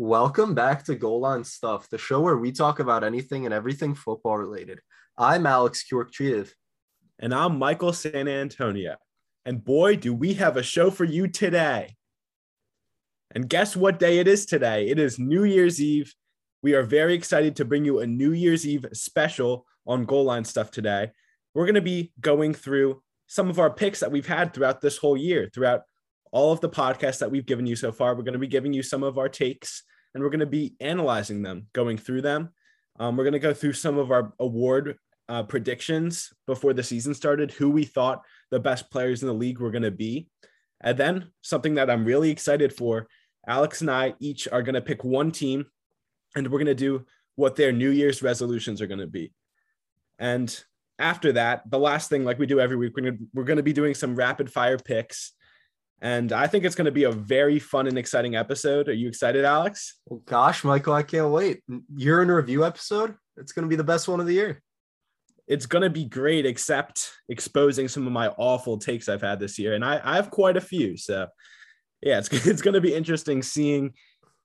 Welcome back to Goal Line Stuff, the show where we talk about anything and everything football related. I'm Alex Kyorkchiev. And I'm Michael San Antonio. And boy, do we have a show for you today. And guess what day it is today? It is New Year's Eve. We are very excited to bring you a New Year's Eve special on Goal Line Stuff today. We're going to be going through some of our picks that we've had throughout this whole year, throughout all of the podcasts that we've given you so far. We're going to be giving you some of our takes and we're going to be analyzing them, going through them. Um, we're going to go through some of our award uh, predictions before the season started, who we thought the best players in the league were going to be. And then something that I'm really excited for Alex and I each are going to pick one team and we're going to do what their New Year's resolutions are going to be. And after that, the last thing, like we do every week, we're going to, we're going to be doing some rapid fire picks. And I think it's going to be a very fun and exciting episode. Are you excited, Alex? Well, gosh, Michael, I can't wait. Year in a review episode. It's going to be the best one of the year. It's going to be great, except exposing some of my awful takes I've had this year. And I, I have quite a few. So, yeah, it's, it's going to be interesting seeing,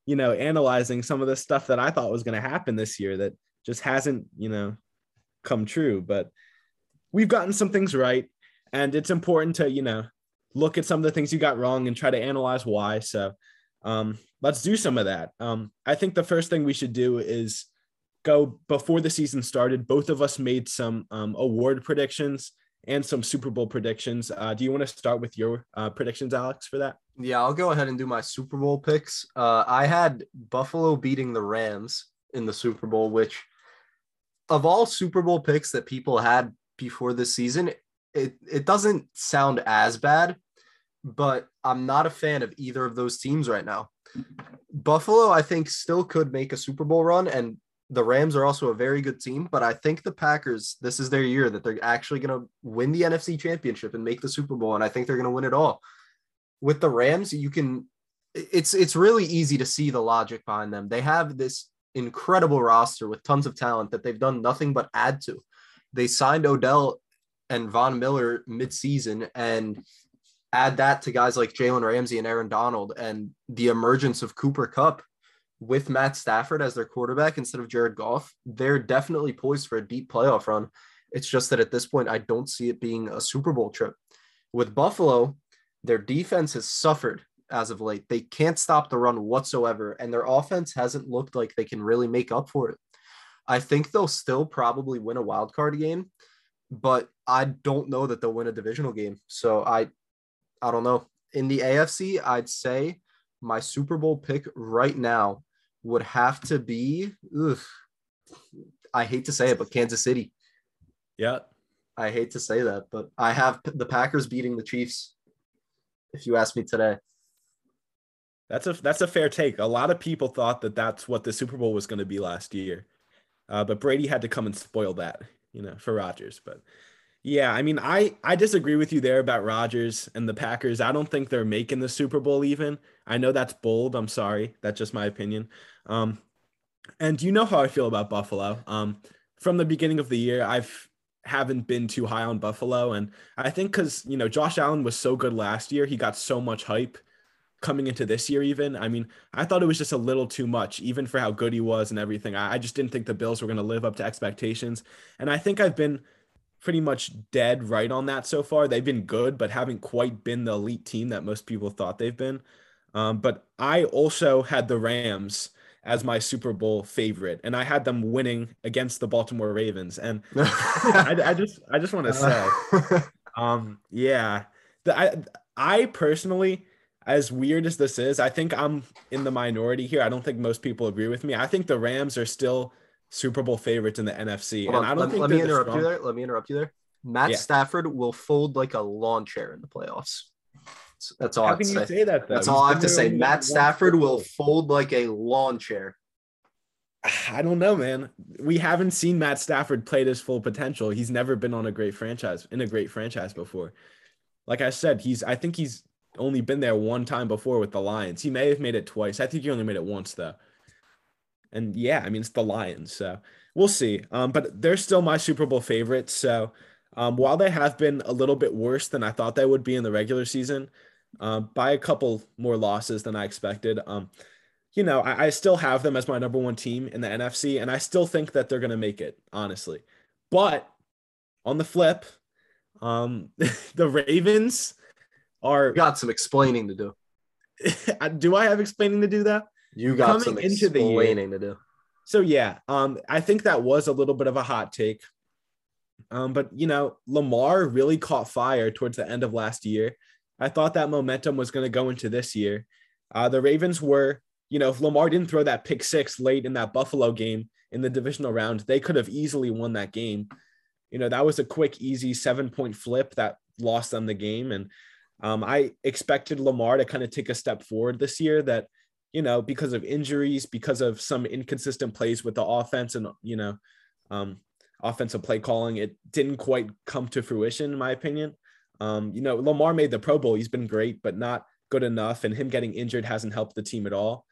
you know, analyzing some of the stuff that I thought was going to happen this year that just hasn't, you know, come true. But we've gotten some things right. And it's important to, you know, look at some of the things you got wrong and try to analyze why. So um, let's do some of that. Um, I think the first thing we should do is go before the season started. Both of us made some um, award predictions and some Super Bowl predictions. Uh, do you want to start with your uh, predictions, Alex, for that? Yeah, I'll go ahead and do my Super Bowl picks. Uh, I had Buffalo beating the Rams in the Super Bowl, which of all Super Bowl picks that people had before this season, it, it doesn't sound as bad but I'm not a fan of either of those teams right now. Buffalo, I think, still could make a Super Bowl run, and the Rams are also a very good team. But I think the Packers, this is their year that they're actually going to win the NFC Championship and make the Super Bowl, and I think they're going to win it all. With the Rams, you can. It's it's really easy to see the logic behind them. They have this incredible roster with tons of talent that they've done nothing but add to. They signed Odell and Von Miller midseason, and add that to guys like Jalen Ramsey and Aaron Donald and the emergence of Cooper Kupp with Matt Stafford as their quarterback instead of Jared Goff, they're definitely poised for a deep playoff run. It's just that at this point, I don't see it being a Super Bowl trip. With Buffalo, their defense has suffered as of late. They can't stop the run whatsoever, and their offense hasn't looked like they can really make up for it. I think they'll still probably win a wild card game, but I don't know that they'll win a divisional game. So I I don't know. In the AFC, I'd say my Super Bowl pick right now would have to be. Ugh, I hate to say it, but Kansas City. Yeah. I hate to say that, but I have the Packers beating the Chiefs. If you ask me today. That's a that's a fair take. A lot of people thought that that's what the Super Bowl was going to be last year, uh, but Brady had to come and spoil that, you know, for Rodgers. But yeah, I mean, I I disagree with you there about Rodgers and the Packers. I don't think they're making the Super Bowl even. I know that's bold. I'm sorry. That's just my opinion. Um, and you know how I feel about Buffalo. Um, from the beginning of the year, I've haven't been too high on Buffalo, and I think because you know Josh Allen was so good last year, he got so much hype coming into this year. Even I mean, I thought it was just a little too much, even for how good he was and everything. I, I just didn't think the Bills were going to live up to expectations, and I think I've been pretty much dead right on that so far. They've been good, but haven't quite been the elite team that most people thought they've been. Um, but I also had the Rams as my Super Bowl favorite, and I had them winning against the Baltimore Ravens. And I, I, just, I just want to say, um, yeah, the, I, I personally, as weird as this is, I think I'm in the minority here. I don't think most people agree with me. I think the Rams are still Super Bowl favorites in the NFC. Hold and on, I don't let, think let me interrupt you there. Let me interrupt you there. Matt yeah. Stafford will fold like a lawn chair in the playoffs. That's all. How I can say. you say that? Though? That's He's all I have to say. Matt Stafford will fold like a lawn chair. I don't know, man. We haven't seen Matt Stafford play his full potential. He's never been on a great franchise in a great franchise before. Like I said, he's. I think he's only been there one time before with the Lions. He may have made it twice. I think he only made it once though. And yeah, I mean it's the Lions, so we'll see. Um, but they're still my Super Bowl favorites. So um, while they have been a little bit worse than I thought they would be in the regular season, uh, by a couple more losses than I expected. Um, you know, I, I still have them as my number one team in the NFC, and I still think that they're going to make it, honestly. But on the flip, um, the Ravens are You got some explaining to do. do I have explaining to do that? You got Coming some into the year- to do. So yeah, um, I think that was a little bit of a hot take. Um, but you know, Lamar really caught fire towards the end of last year. I thought that momentum was going to go into this year. Uh, the Ravens were, you know, if Lamar didn't throw that pick six late in that Buffalo game in the divisional round, they could have easily won that game. You know, that was a quick, easy seven point flip that lost them the game. And um, I expected Lamar to kind of take a step forward this year that, you know, because of injuries, because of some inconsistent plays with the offense and, you know, um, offensive play calling, it didn't quite come to fruition, in my opinion. Um, you know, Lamar made the Pro Bowl. He's been great, but not good enough. And him getting injured hasn't helped the team at all.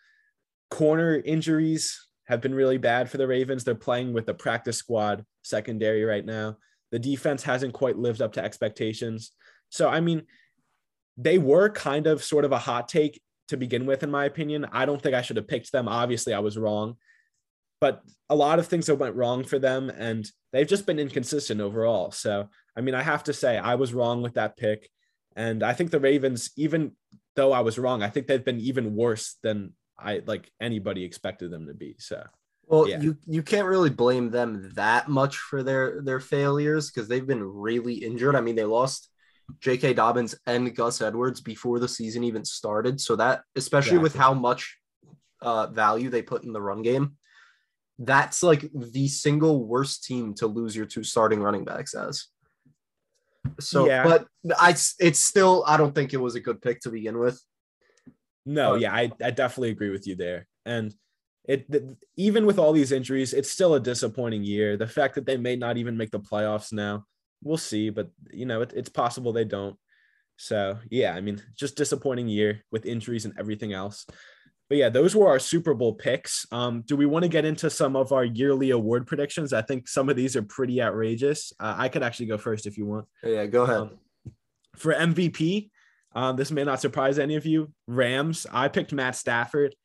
Corner injuries have been really bad for the Ravens. They're playing with the practice squad secondary right now. The defense hasn't quite lived up to expectations. So, I mean, they were kind of sort of a hot take to begin with, in my opinion. I don't think I should have picked them. Obviously, I was wrong. But a lot of things that went wrong for them, and they've just been inconsistent overall. So, I mean, I have to say, I was wrong with that pick. And I think the Ravens, even though I was wrong, I think they've been even worse than I like anybody expected them to be. So, Well, Yeah. you you can't really blame them that much for their their failures because they've been really injured. I mean, they lost J.K. Dobbins and Gus Edwards before the season even started. So that, especially with how much uh, value they put in the run game, that's like the single worst team to lose your two starting running backs as. So, Yeah. but I, it's still, I don't think it was a good pick to begin with. No, yeah, I, I definitely agree with you there. And it even with all these injuries, it's still a disappointing year. The fact that they may not even make the playoffs now, we'll see. But you know, it, it's possible they don't. So yeah, I mean, just disappointing year with injuries and everything else. But yeah, those were our Super Bowl picks. Um, do we want to get into some of our yearly award predictions? I think some of these are pretty outrageous. Uh, I could actually go first if you want. Yeah, go ahead. Um, for MVP, um, this may not surprise any of you. Rams, I picked Matt Stafford.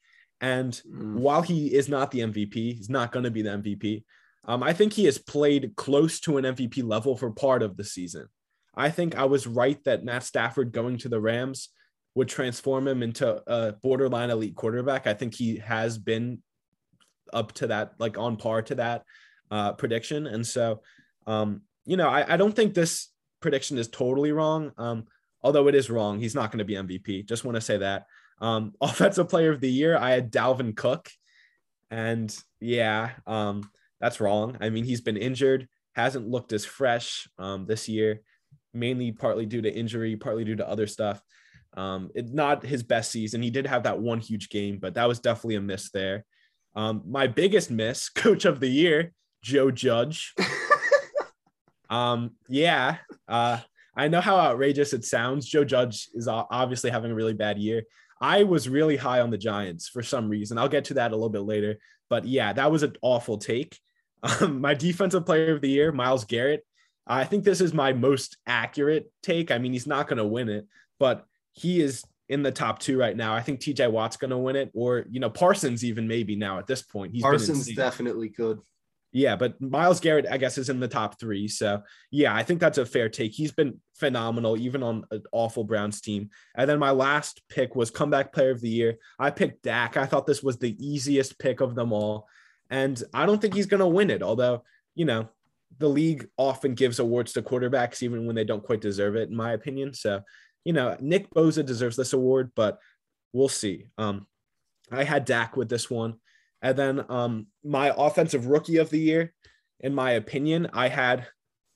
And Mm. while he is not the MVP, he's not going to be the MVP. Um, I think he has played close to an MVP level for part of the season. I think I was right that Matt Stafford going to the Rams would transform him into a borderline elite quarterback. I think he has been up to that, like on par to that uh, prediction. And so, um, you know, I, I don't think this prediction is totally wrong. Um, although it is wrong, he's not going to be MVP. Just want to say that. Um, offensive player of the year, I had Dalvin Cook. And yeah, um, that's wrong. I mean, he's been injured, hasn't looked as fresh um, this year, mainly partly due to injury, partly due to other stuff. Um, it, not his best season. He did have that one huge game, but that was definitely a miss there. Um, my biggest miss, coach of the year, Joe Judge. um, yeah, uh, I know how outrageous it sounds. Joe Judge is obviously having a really bad year. I was really high on the Giants for some reason. I'll get to that a little bit later. But yeah, that was an awful take. Um, my defensive player of the year, Myles Garrett. I think this is my most accurate take. I mean, he's not going to win it, but he is in the top two right now. I think TJ Watt's going to win it, or you know, Parsons even maybe now at this point. He's Parsons definitely could. Yeah, but Myles Garrett, I guess, is in the top three. So yeah, I think that's a fair take. He's been phenomenal, even on an awful Browns team. And then my last pick was comeback player of the year. I picked Dak. I thought this was the easiest pick of them all. And I don't think he's gonna win it, although, you know, the league often gives awards to quarterbacks even when they don't quite deserve it, in my opinion. So, you know, Nick Bosa deserves this award, but we'll see. Um, I had Dak with this one. And then um, my offensive rookie of the year, in my opinion, I had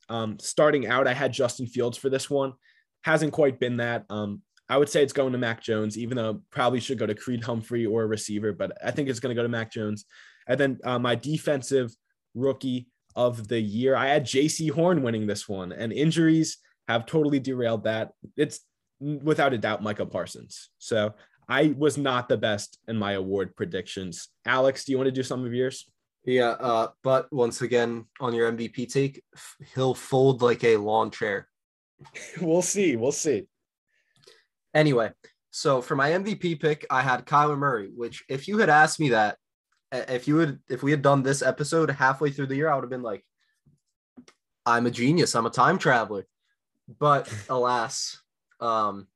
um, starting out, I had Justin Fields for this one. Hasn't quite been that. Um, I would say it's going to Mac Jones, even though probably should go to Creed Humphrey or a receiver, but I think it's going to go to Mac Jones. And then uh, my defensive rookie of the year, I had Jaycee Horn winning this one, and injuries have totally derailed that. It's without a doubt Micah Parsons. So I was not the best in my award predictions. Alex, do you want to do some of yours? Yeah, uh, but once again, on your MVP take, he'll fold like a lawn chair. we'll see. We'll see. Anyway, So for my MVP pick, I had Kyler Murray, which if you had asked me that, if you would, if we had done this episode halfway through the year, I would have been like, I'm a genius. I'm a time traveler. But alas, um,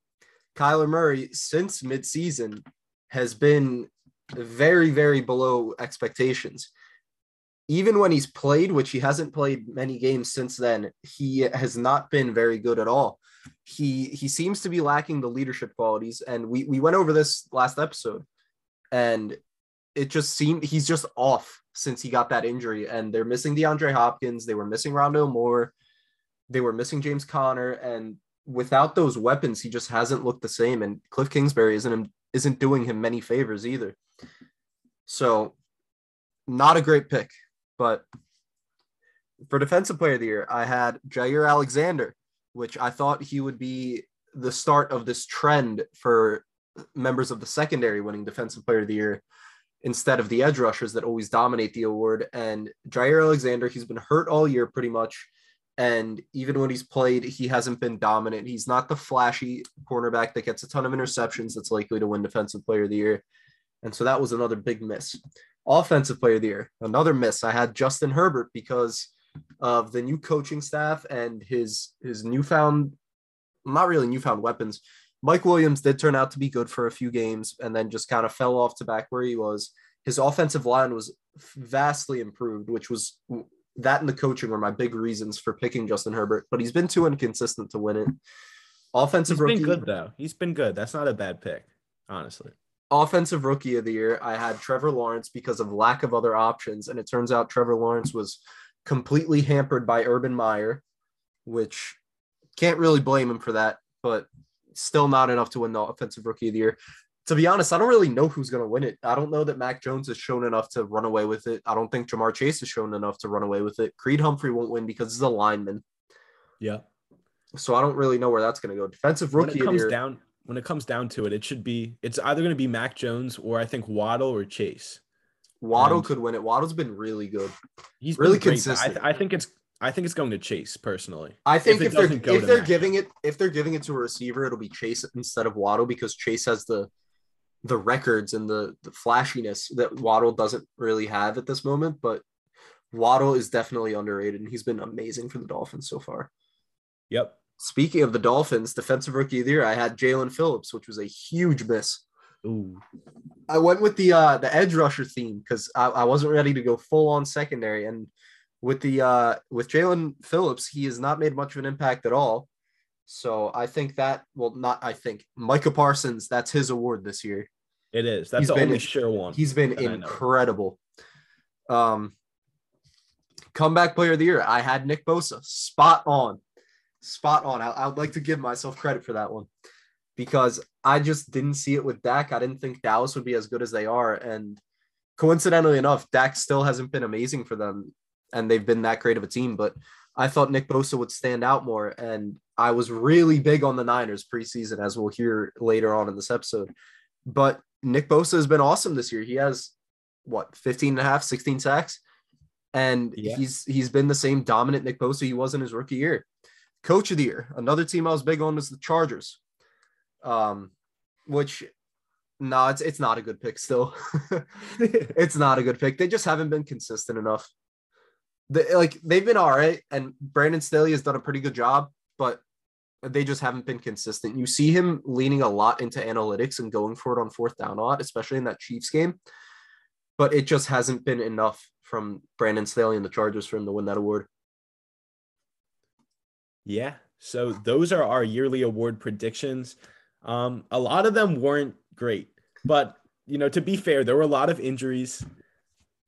Kyler Murray since midseason has been very, very below expectations. Even when he's played, which he hasn't played many games since then, he has not been very good at all. He he seems to be lacking the leadership qualities, and we we went over this last episode, and it just seemed he's just off since he got that injury, and they're missing DeAndre Hopkins, they were missing Rondo Moore, they were missing James Conner, and without those weapons, he just hasn't looked the same. And Cliff Kingsbury isn't isn't doing him many favors either. So, not a great pick, but for defensive player of the year, I had Jaire Alexander, which I thought he would be the start of this trend for members of the secondary winning defensive player of the year instead of the edge rushers that always dominate the award. And Jaire Alexander, he's been hurt all year pretty much. And even when he's played, he hasn't been dominant. He's not the flashy cornerback that gets a ton of interceptions that's likely to win defensive player of the year. And so that was another big miss. Offensive player of the year, another miss. I had Justin Herbert because of the new coaching staff and his his newfound not really newfound weapons. Mike Williams did turn out to be good for a few games and then just kind of fell off to back where he was. His offensive line was vastly improved, which was that and the coaching were my big reasons for picking Justin Herbert, but he's been too inconsistent to win it. Offensive he's rookie, been good though. He's been good. That's not a bad pick, honestly. Offensive rookie of the year, I had Trevor Lawrence because of lack of other options, and it turns out Trevor Lawrence was completely hampered by Urban Meyer, which can't really blame him for that, but still not enough to win the offensive rookie of the year. To be honest, I don't really know who's going to win it. I don't know that Mac Jones has shown enough to run away with it. I don't think Ja'Marr Chase has shown enough to run away with it. Creed Humphrey won't win because he's a lineman. Yeah. So I don't really know where that's going to go. Defensive rookie when it comes year, down when it comes down to it, it should be it's either going to be Mac Jones or I think Waddle or Chase. Waddle and- could win it. Waddle's been really good. He's Really great, consistent. I, I think it's I think it's going to Chase personally. I think it if, they're if they're giving it if they're giving it to a receiver, it'll be Chase instead of Waddle because Chase has the the records and the the flashiness that Waddle doesn't really have at this moment. But Waddle is definitely underrated, and he's been amazing for the Dolphins so far. Yep. Speaking of the Dolphins, defensive rookie of the year, I had Jaelan Phillips, which was a huge miss. Ooh. I went with the uh the edge rusher theme because I, I wasn't ready to go full on secondary. And with the uh with Jaelan Phillips, he has not made much of an impact at all. So I think that well not I think Micah Parsons, that's his award this year. It is. That's He's the been- only sure one. He's been that I know. incredible. Um comeback player of the year. I had Nick Bosa. Spot on. Spot on. I, I would like to give myself credit for that one because I just didn't see it with Dak. I didn't think Dallas would be as good as they are. And coincidentally enough, Dak still hasn't been amazing for them. And they've been that great of a team. But I thought Nick Bosa would stand out more. And I was really big on the Niners preseason, as we'll hear later on in this episode. But Nick Bosa has been awesome this year. He has what 15 and a half, 16 sacks. And Yeah. he's he's been the same dominant Nick Bosa he was in his rookie year. Coach of the year. Another team I was big on was the Chargers. Um, which no, it's it's not a good pick still. it's not a good pick. They just haven't been consistent enough. They, like they've been all right, and Brandon Staley has done a pretty good job, but they just haven't been consistent. You see him leaning a lot into analytics and going for it on fourth down a lot, especially in that Chiefs game. But it just hasn't been enough from Brandon Staley and the Chargers for him to win that award. Yeah. So those are our yearly award predictions. Um, a lot of them weren't great, but you know, to be fair, there were a lot of injuries.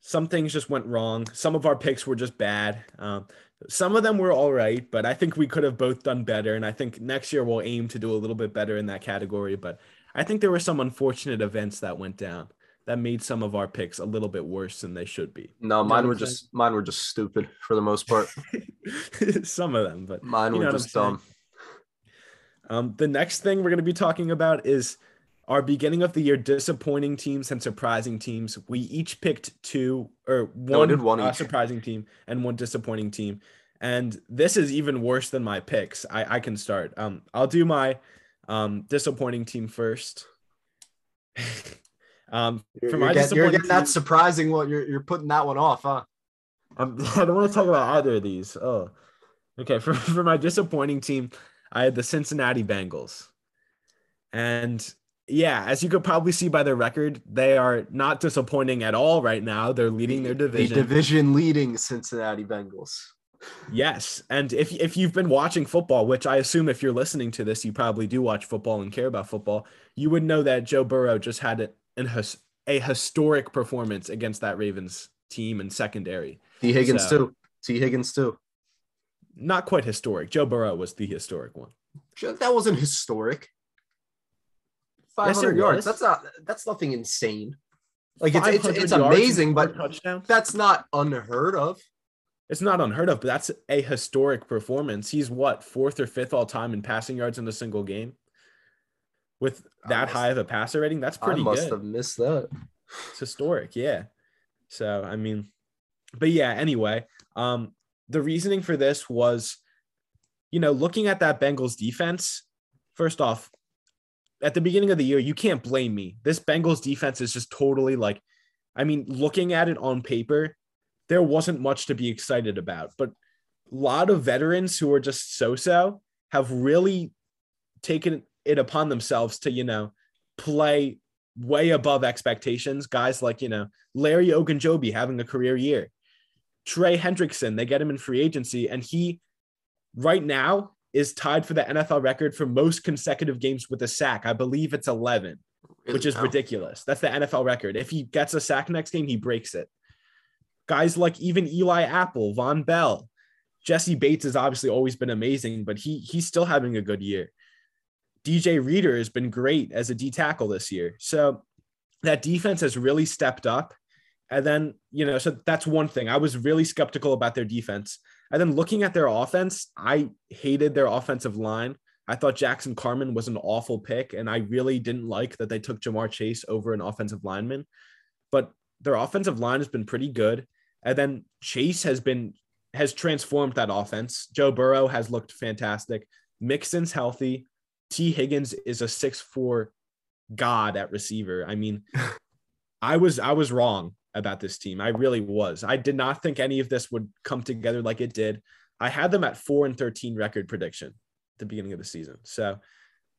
Some things just went wrong. Some of our picks were just bad. Um, some of them were all right, but I think we could have both done better. And I think next year we'll aim to do a little bit better in that category. But I think there were some unfortunate events that went down that made some of our picks a little bit worse than they should be. No, know mine what were I'm saying? just mine were just stupid for the most part. some of them, but Mine were just dumb. Um, the next thing we're going to be talking about is our beginning of the year disappointing teams and surprising teams. We each picked two or one, did one uh, surprising team and one disappointing team. And this is even worse than my picks. I, I can start. Um, I'll do my Um, disappointing team first. um, You're, for you're my you're disappointing getting that team- surprising one. You're, you're putting that one off, huh? I'm, I don't want to talk about either of these. Oh, okay. For for my disappointing team, I had the Cincinnati Bengals, and yeah, as you could probably see by their record, they are not disappointing at all right now. They're leading their The division. division leading Cincinnati Bengals. Yes, and if if you've been watching football, which I assume if you're listening to this, you probably do watch football and care about football, you would know that Joe Burrow just had a, an a historic performance against that Ravens team and secondary. Tee Higgins So- too. Tee Higgins too. Not quite historic. Joe Burrow was the historic one. That wasn't historic. Yes, 500 yards. That's not. That's nothing insane. Like it's it's, it's amazing, but that's not unheard of. It's not unheard of, but that's a historic performance. He's what fourth or fifth all time in passing yards in a single game. With that must- high of a passer rating, that's pretty I must good. have missed that. It's historic, yeah. So I mean, but yeah. Anyway, um, the reasoning for this was, you know, looking at that Bengals defense. First off, at the beginning of the year, you can't blame me. This Bengals defense is just totally like, I mean, looking at it on paper, there wasn't much to be excited about. But a lot of veterans who are just so-so have really taken it upon themselves to, you know, play way above expectations. Guys like, you know, Larry Ogunjobi having a career year. Trey Hendrickson, they get him in free agency, and he right now is tied for the NFL record for most consecutive games with a sack. I believe it's 11, which is Really? ridiculous. That's the NFL record. If he gets a sack next game, he breaks it. Guys like even Eli Apple, Vonn Bell, Jessie Bates has obviously always been amazing, but he he's still having a good year. DJ Reader has been great as a D tackle this year. So that defense has really stepped up. And then, you know, so that's one thing. I was really skeptical about their defense. And then looking at their offense, I hated their offensive line. I thought Jackson Carman was an awful pick, and I really didn't like that they took Ja'Marr Chase over an offensive lineman. But their offensive line has been pretty good. And then Chase has been has transformed that offense. Joe Burrow has looked fantastic. Mixon's healthy. Tee Higgins is a six four god at receiver. I mean, I was I was wrong about this team. I really was. I did not think any of this would come together like it did. I had them at four and thirteen record prediction at the beginning of the season. So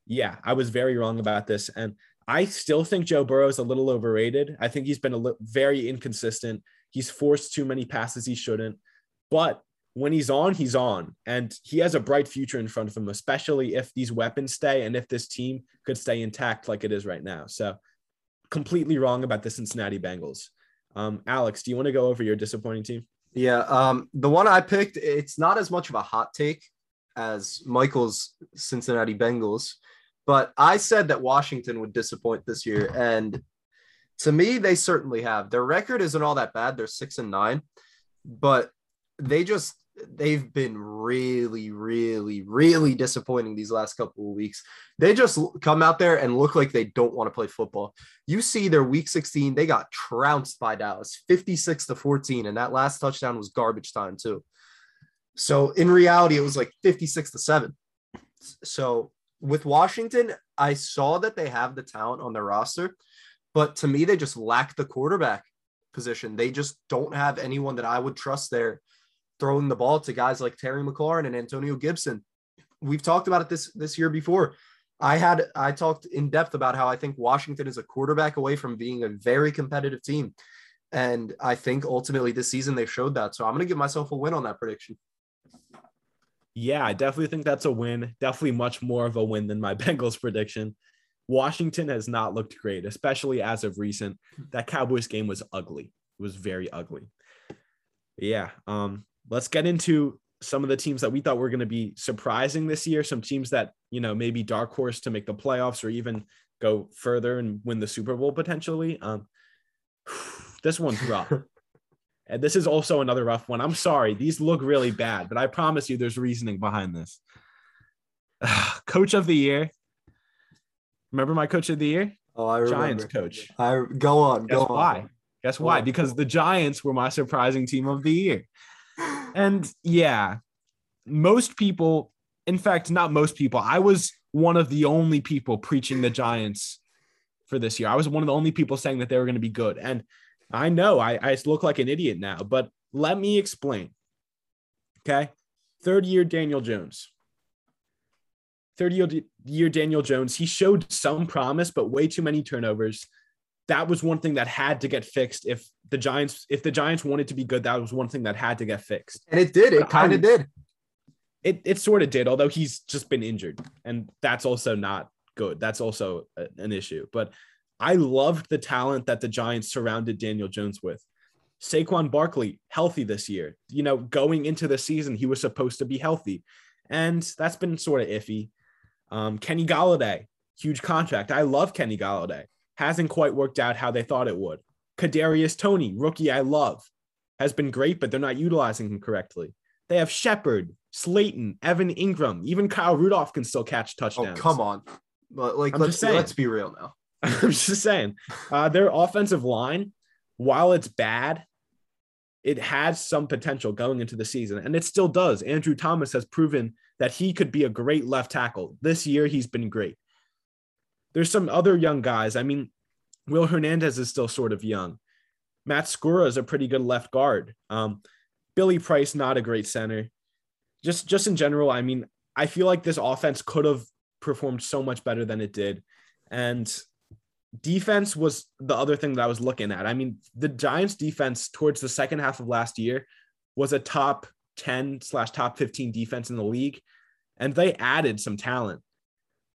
yeah, I was very wrong about this. And I still think Joe Burrow is a little overrated. I think he's been a li- very inconsistent. He's forced too many passes he shouldn't. But when he's on, he's on. And he has a bright future in front of him, especially if these weapons stay and if this team could stay intact like it is right now. So completely wrong about the Cincinnati Bengals. Um, Alex, do you want to go over your disappointing team? Yeah, um, the one I picked, it's not as much of a hot take as Michael's Cincinnati Bengals, but I said that Washington would disappoint this year, and to me, they certainly have. Their record isn't all that bad; they're six and nine, but they just they've been really, really, really disappointing these last couple of weeks. They just come out there and look like they don't want to play football. You see their week 16, they got trounced by Dallas 56 to 14, and that last touchdown was garbage time, too. So in reality, it was like 56 to 7. So with Washington, I saw that they have the talent on their roster, but to me, they just lack the quarterback position. They just don't have anyone that I would trust there throwing the ball to guys like Terry McLaurin and Antonio Gibson. We've talked about it this this year before. I had I talked in depth about how I think Washington is a quarterback away from being a very competitive team. And I think ultimately this season they showed that. So I'm going to give myself a win on that prediction. Yeah, I definitely think that's a win. Definitely much more of a win than my Bengals prediction. Washington has not looked great, especially as of recent. That Cowboys game was ugly. It was very ugly. Yeah, um, let's get into some of the teams that we thought were going to be surprising this year. Some teams that you know maybe dark horse to make the playoffs or even go further and win the Super Bowl potentially. Um, this one's rough. And this is also another rough one. I'm sorry. These look really bad, but I promise you there's reasoning behind this. coach of the year. Remember my coach of the year? Oh, I remember. Giants coach. I go on. Guess Go on. why? Guess why? Why? Because the Giants were my surprising team of the year. And yeah, most people, in fact, not most people, I was one of the only people preaching the Giants for this year. I was one of the only people saying that they were going to be good. And I know I, I look like an idiot now, but let me explain. Okay. Third year Daniel Jones. Third year, year Daniel Jones. He showed some promise, but way too many turnovers. That was one thing that had to get fixed. If the Giants, if the Giants wanted to be good, that was one thing that had to get fixed. And it did. It kind of did. It it sort of did, although he's just been injured, and that's also not good. That's also a, an issue. But I loved the talent that the Giants surrounded Daniel Jones with. Saquon Barkley, healthy this year. You know, going into the season, he was supposed to be healthy. And that's been sort of iffy. Um, Kenny Golladay, huge contract. I love Kenny Golladay. Hasn't quite worked out how they thought it would. Kadarius Toney, rookie I love, has been great, but they're not utilizing him correctly. They have Shepard, Slayton, Evan Engram, even Kyle Rudolph can still catch oh, touchdowns. Oh, come on. But like, I'm let's let's be real now. I'm just saying, uh, their offensive line, while it's bad, it has some potential going into the season, and it still does. Andrew Thomas has proven that he could be a great left tackle. This year, he's been great. There's some other young guys. I mean, Will Hernandez is still sort of young. Matt Skura is a pretty good left guard. Um, Billy Price, not a great center. Just, just in general, I mean, I feel like this offense could have performed so much better than it did. And defense was the other thing that I was looking at. I mean, the Giants defense towards the second half of last year was a top 10 slash top 15 defense in the league. And they added some talent.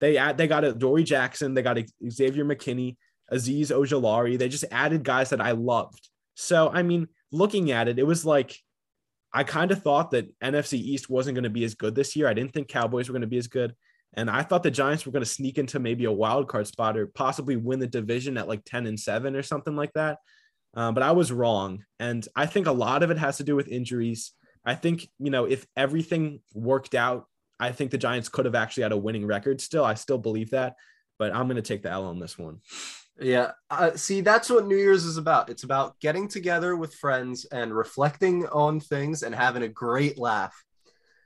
They they got Adoree' Jackson, they got Xavier McKinney, Azeez Ojulari. They just added guys that I loved. So, I mean, looking at it, it was like I kind of thought that NFC East wasn't going to be as good this year. I didn't think Cowboys were going to be as good. And I thought the Giants were going to sneak into maybe a wild card spot or possibly win the division at like 10 and 7 or something like that. Uh, but I was wrong. And I think a lot of it has to do with injuries. I think, you know, if everything worked out, I think the Giants could have actually had a winning record still. I still believe that. But I'm going to take the L on this one. Yeah. Uh, see, that's what New Year's is about. It's about getting together with friends and reflecting on things and having a great laugh.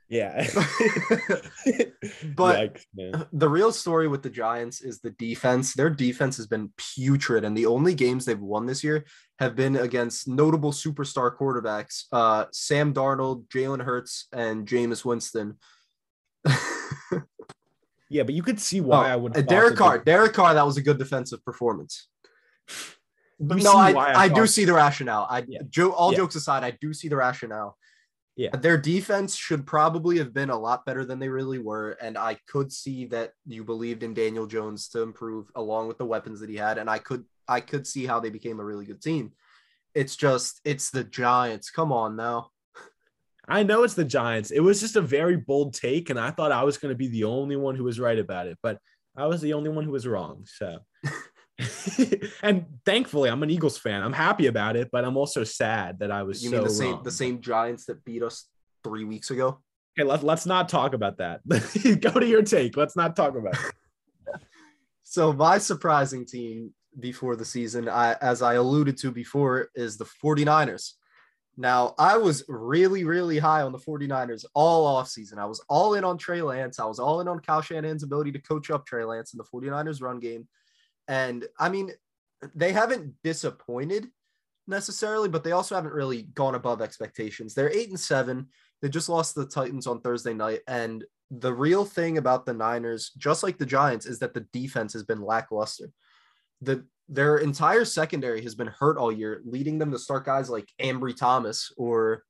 Yeah. but Yikes, the real story with the Giants is the defense. Their defense has been putrid, and the only games they've won this year have been against notable superstar quarterbacks uh, Sam Darnold, Jalen Hurts, and Jameis Winston. yeah, but you could see why oh, I would. Derek Carr, Derek Carr, that was a good defensive performance. But no, I, I, I do see the rationale. I yeah. Joe, all yeah. jokes aside, I do see the rationale. Yeah. Their defense should probably have been a lot better than they really were. And I could see that you believed in Daniel Jones to improve along with the weapons that he had. And I could I could see how they became a really good team. It's just it's the Giants. Come on now. I know it's the Giants. It was just a very bold take, and I thought I was going to be the only one who was right about it, but I was the only one who was wrong. So and thankfully, I'm an Eagles fan. I'm happy about it, but I'm also sad that I was. You so mean the same wrong. the same Giants that beat us three weeks ago? Okay, let's let's not talk about that. Go to your take. Let's not talk about it. so my surprising team before the season, I, as I alluded to before, is the 49ers. Now, I was really, really high on the 49ers all offseason. I was all in on Trey Lance. I was all in on Kyle Shanahan's ability to coach up Trey Lance in the 49ers run game. And I mean, they haven't disappointed necessarily, but they also haven't really gone above expectations. They're eight and seven. They just lost the Titans on Thursday night. And the real thing about the Niners, just like the Giants, is that the defense has been lackluster. The their entire secondary has been hurt all year, leading them to start guys like Ambry Thomas or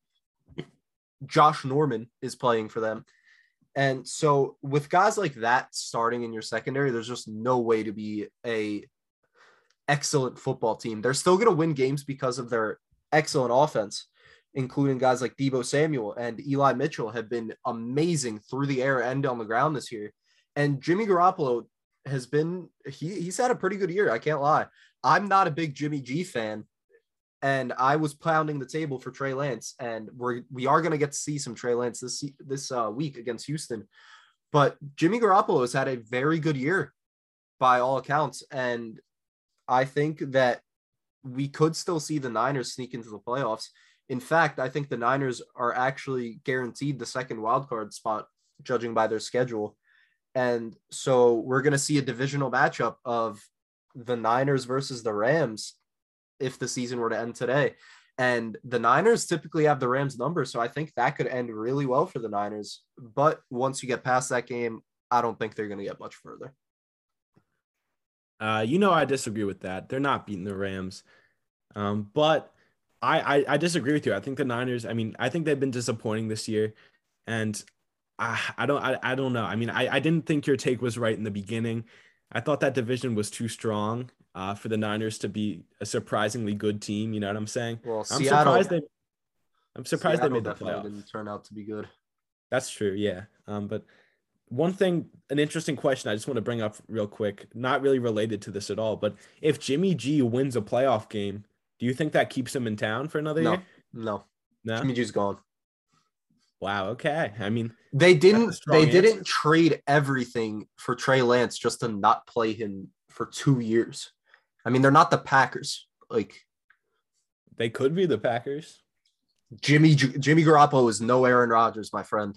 Josh Norman is playing for them. And so with guys like that starting in your secondary, there's just no way to be a excellent football team. They're still going to win games because of their excellent offense, including guys like Deebo Samuel and Eli Mitchell have been amazing through the air and on the ground this year. And Jimmy Garoppolo has been he, he's had a pretty good year. I can't lie. I'm not a big Jimmy G fan, and I was pounding the table for Trey Lance, and we're we are going to get to see some Trey Lance this this uh, week against Houston. But Jimmy Garoppolo has had a very good year by all accounts, and I think that we could still see the Niners sneak into the playoffs. In fact, I think the Niners are actually guaranteed the second wild card spot, judging by their schedule. And so we're going to see a divisional matchup of the Niners versus the Rams if the season were to end today. And the Niners typically have the Rams number. So I think that could end really well for the Niners. But once you get past that game, I don't think they're going to get much further. Uh, you know, I disagree with that. They're not beating the Rams. Um, but I, I, I disagree with you. I think the Niners, I mean, I think they've been disappointing this year. And I, I don't I, I don't know. I mean, I, I didn't think your take was right in the beginning. I thought that division was too strong uh, for the Niners to be a surprisingly good team. You know what I'm saying? Well, I'm Seattle, surprised they. I'm surprised Seattle they made the playoffs. didn't turn out to be good. That's true. Yeah. Um, but one thing, an interesting question I just want to bring up real quick, not really related to this at all, but if Jimmy G wins a playoff game, do you think that keeps him in town for another No, year? no. No. Jimmy G's gone. Wow. Okay. I mean, They didn't. They didn't trade everything for Trey Lance just to not play him for two years. I mean, they're not the Packers. Like they could be the Packers. Jimmy Jimmy Garoppolo is no Aaron Rodgers, my friend.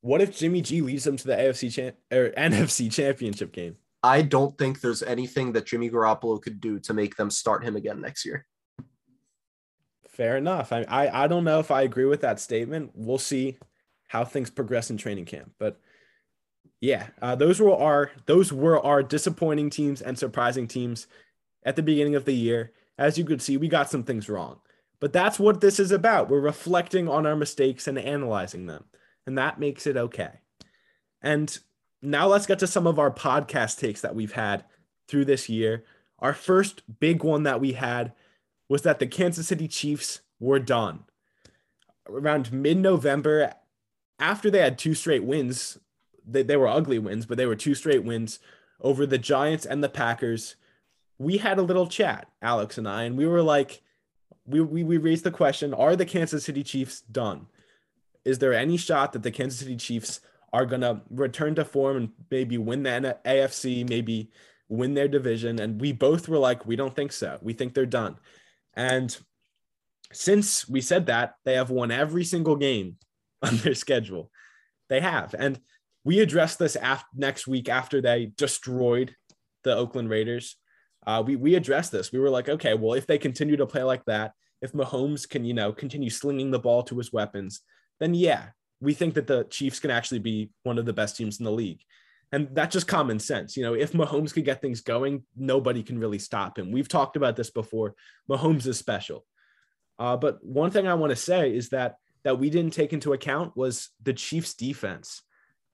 What if Jimmy G leads them to the AFC champ or NFC championship game? I don't think there's anything that Jimmy Garoppolo could do to make them start him again next year. Fair enough. I, I I don't know if I agree with that statement. We'll see how things progress in training camp. But yeah, uh, those were our those were our disappointing teams and surprising teams at the beginning of the year. As you could see, we got some things wrong. But that's what this is about. We're reflecting on our mistakes and analyzing them. And that makes it okay. And now let's get to some of our podcast takes that we've had through this year. Our first big one that we had was that the Kansas City Chiefs were done. Around mid November, after they had two straight wins, they, they were ugly wins, but they were two straight wins over the Giants and the Packers. We had a little chat, Alex and I, and we were like, we, we, we raised the question Are the Kansas City Chiefs done? Is there any shot that the Kansas City Chiefs are going to return to form and maybe win the AFC, maybe win their division? And we both were like, we don't think so. We think they're done. And since we said that, they have won every single game on their schedule. They have. And we addressed this after next week after they destroyed the Oakland Raiders. Uh, we we addressed this. We were like, okay, well, if they continue to play like that, if Mahomes can, you know, continue slinging the ball to his weapons, then yeah, we think that the Chiefs can actually be one of the best teams in the league. And that's just common sense. You know, if Mahomes could get things going, nobody can really stop him. We've talked about this before. Mahomes is special. Uh, but one thing I want to say is that that we didn't take into account was the Chiefs defense.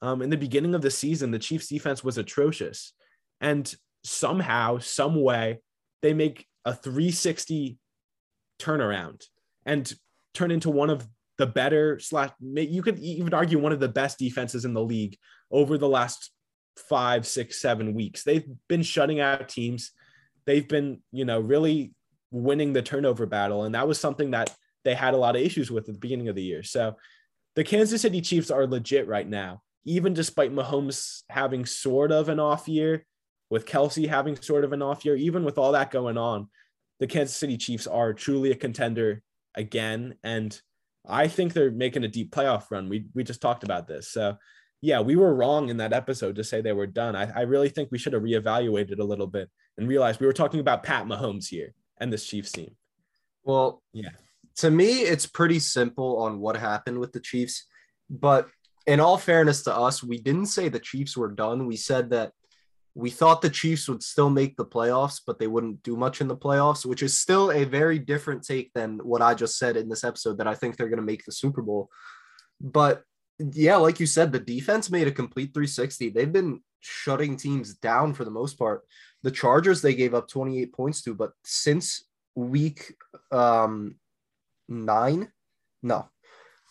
Um, in the beginning of the season, the Chiefs defense was atrocious. And somehow, some way, they make a 360 turnaround and turn into one of the better slash you could even argue one of the best defenses in the league over the last five, six, seven weeks. They've been shutting out teams. They've been, you know, really winning the turnover battle. And that was something that they had a lot of issues with at the beginning of the year. So the Kansas City Chiefs are legit right now, even despite Mahomes having sort of an off year, with Kelce having sort of an off year, even with all that going on, the Kansas City Chiefs are truly a contender again. And I think they're making a deep playoff run. We we just talked about this. So yeah, we were wrong in that episode to say they were done. I, I really think we should have reevaluated a little bit and realized we were talking about Pat Mahomes here and this Chiefs team. Well, Yeah. To me, it's pretty simple on what happened with the Chiefs. But in all fairness to us, we didn't say the Chiefs were done. We said that we thought the Chiefs would still make the playoffs, but they wouldn't do much in the playoffs, which is still a very different take than what I just said in this episode that I think they're going to make the Super Bowl. But yeah, like you said, the defense made a complete 360. They've been shutting teams down for the most part. The Chargers, they gave up 28 points to, but since week um, nine, no,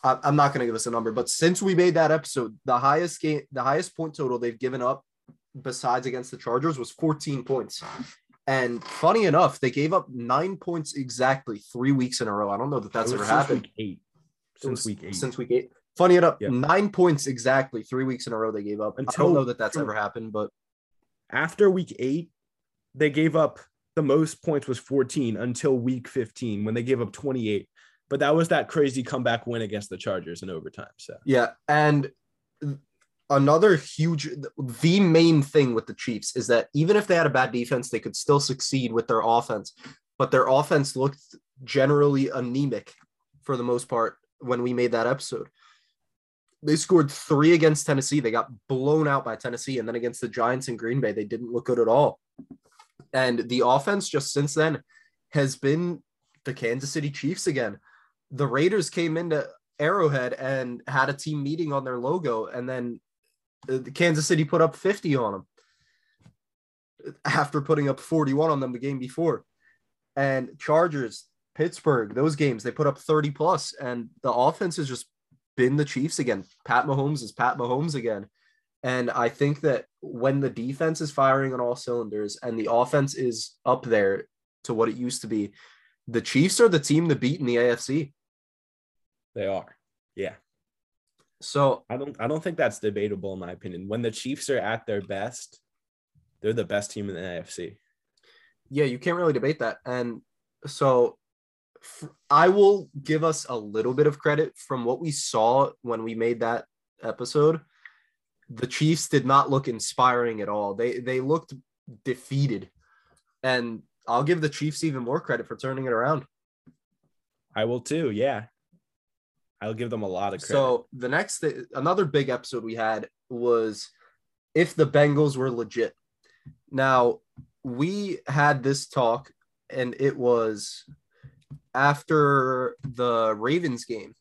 I- I'm not going to give us a number, but since we made that episode, the highest game, the highest point total they've given up besides against the Chargers was 14 points. And funny enough, they gave up nine points exactly three weeks in a row. I don't know that that's ever happened eight. Since week eight. Since week eight. Funny enough, Yeah. nine points exactly three weeks in a row they gave up. I don't know that that's ever happened, but After week eight, they gave up the most points was 14 until week 15 when they gave up 28. But that was that crazy comeback win against the Chargers in overtime. So yeah. And another huge the main thing with the Chiefs is that even if they had a bad defense, they could still succeed with their offense. But their offense looked generally anemic for the most part when we made that episode. They scored three against Tennessee. They got blown out by Tennessee. And then against the Giants and Green Bay, they didn't look good at all. And the offense just since then has been the Kansas City Chiefs again. The Raiders came into Arrowhead and had a team meeting on their logo, and then uh, the Kansas City put up 50 on them after putting up 41 on them the game before. And Chargers, Pittsburgh, those games, they put up 30 plus, and the offense has just been the Chiefs again. Pat Mahomes is Pat Mahomes again. And I think that when the defense is firing on all cylinders and the offense is up there to what it used to be, the Chiefs are the team to beat in the AFC. They are. Yeah. So I don't I don't think that's debatable in my opinion. When the Chiefs are at their best, they're the best team in the AFC. Yeah, you can't really debate that. And so I will give us a little bit of credit from what we saw when we made that episode. The Chiefs did not look inspiring at all. They they looked defeated. And I'll give the Chiefs even more credit for turning it around. I will too. Yeah. I'll give them a lot of credit. So the next th- another big episode we had was if the Bengals were legit. Now we had this talk, and it was after the Ravens game.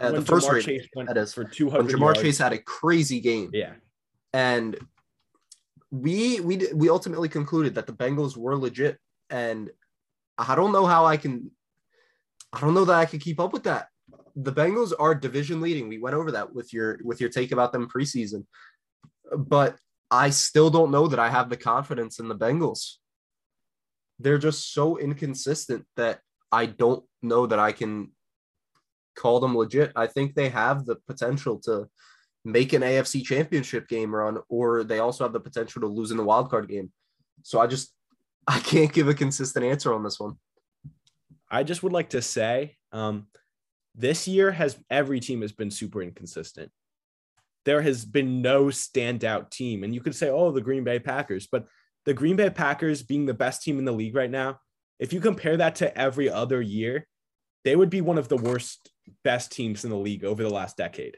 Uh, the first Ja'Marr Ravens, Chase went that is, for when 200 Ja'Marr yards. Chase had a crazy game, Yeah. and we we we ultimately concluded that the Bengals were legit, and I don't know how I can, I don't know that I can keep up with that. The Bengals are division leading. We went over that with your with your take about them preseason, but I still don't know that I have the confidence in the Bengals. They're just so inconsistent that I don't know that I can call them legit. I think they have the potential to make an AFC championship game run, or they also have the potential to lose in the wild card game. So I just I can't give a consistent answer on this one. I just would like to say um, this year has every team has been super inconsistent. There has been no standout team. And you could say, oh, the Green Bay Packers, but the Green Bay Packers being the best team in the league right now, if you compare that to every other year, they would be one of the worst, best teams in the league over the last decade.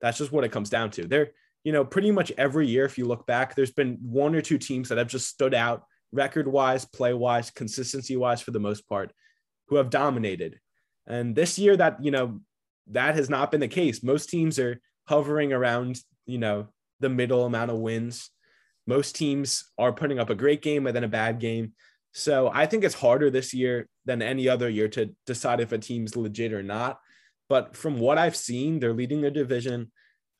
That's just what it comes down to. They're, you know, pretty much every year, if you look back, there's been one or two teams that have just stood out record wise, play wise, consistency wise for the most part, who have dominated. And this year, that, you know, that has not been the case. Most teams are hovering around, you know, the middle amount of wins. Most teams are putting up a great game and then a bad game. So I think it's harder this year than any other year to decide if a team's legit or not. But from what I've seen, they're leading their division.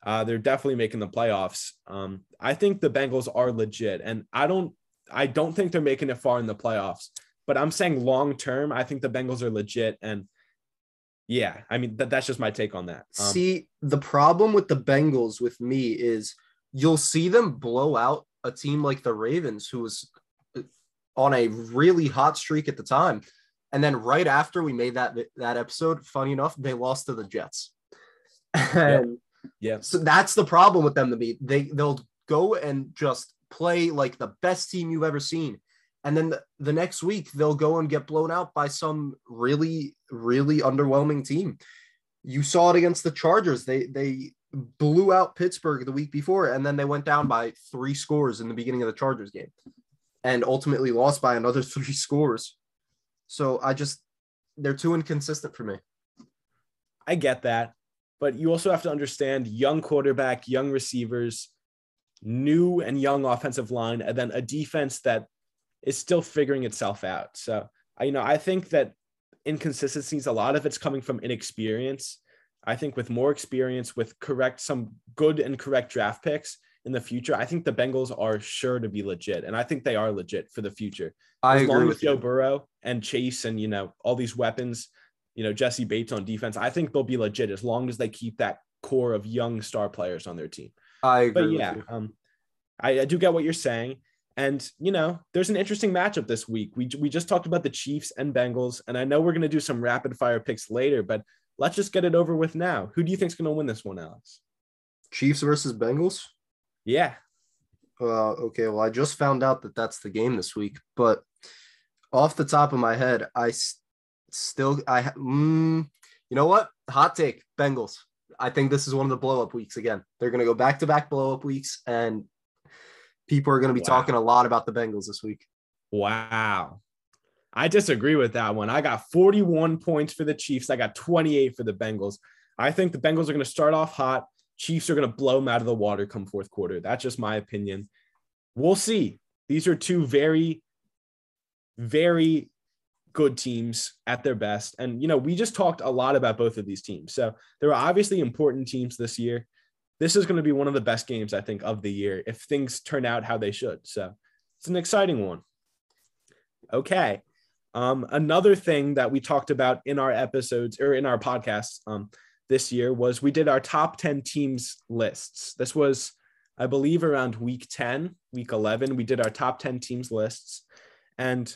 Uh, they're definitely making the playoffs. Um, I think the Bengals are legit, and I don't, I don't think they're making it far in the playoffs. But I'm saying long term, I think the Bengals are legit, and yeah, I mean that, that's just my take on that. Um, See, the problem with the Bengals with me is you'll see them blow out a team like the Ravens, who was on a really hot streak at the time. And then right after we made that that episode, funny enough, they lost to the Jets. And yeah, so that's the problem with them to be. They they'll go and just play like the best team you've ever seen. And then the, the next week they'll go and get blown out by some really, really underwhelming team. You saw it against the Chargers. They they blew out Pittsburgh the week before, and then they went down by three scores in the beginning of the Chargers game, and ultimately lost by another three scores. So I just they're too inconsistent for me. I get that, but you also have to understand young quarterback, young receivers, new and young offensive line, and then a defense that is still figuring itself out. So, I- you know, I think that inconsistencies, a lot of it's coming from inexperience. I think with more experience, with correct, some good and correct draft picks in the future, I think the Bengals are sure to be legit. And I think they are legit for the future. I as agree long with Joe you. Burrow and Chase and, you know, all these weapons, you know, Jessie Bates on defense, I think they'll be legit as long as they keep that core of young star players on their team I agree. but with yeah, you. um, I, I do get what you're saying. And you know, there's an interesting matchup this week. We we just talked about the Chiefs and Bengals, and I know we're gonna do some rapid fire picks later, but let's just get it over with now. Who do you think's gonna win this one, Alex? Chiefs versus Bengals. Yeah. Uh, okay, well, I just found out that that's the game this week, but off the top of my head, I s- still I mm, you know what? Hot take, Bengals. I think this is one of the blow up weeks again. They're going to go back to back blow up weeks, and people are going to be Wow. talking a lot about the Bengals this week. Wow. I disagree with that one. I got 41 points for the Chiefs. I got 28 for the Bengals. I think the Bengals are going to start off hot. Chiefs are going to blow them out of the water come fourth quarter. That's just my opinion. We'll see. These are two very, very good teams at their best. And, you know, we just talked a lot about both of these teams. So there are obviously important teams this year. This is going to be one of the best games, I think, of the year if things turn out how they should. So it's an exciting one. Okay. Um, another thing that we talked about in our episodes or in our podcasts um, this year was we did our top 10 teams lists. This was, I believe, around week 10, week 11. We did our top 10 teams lists. And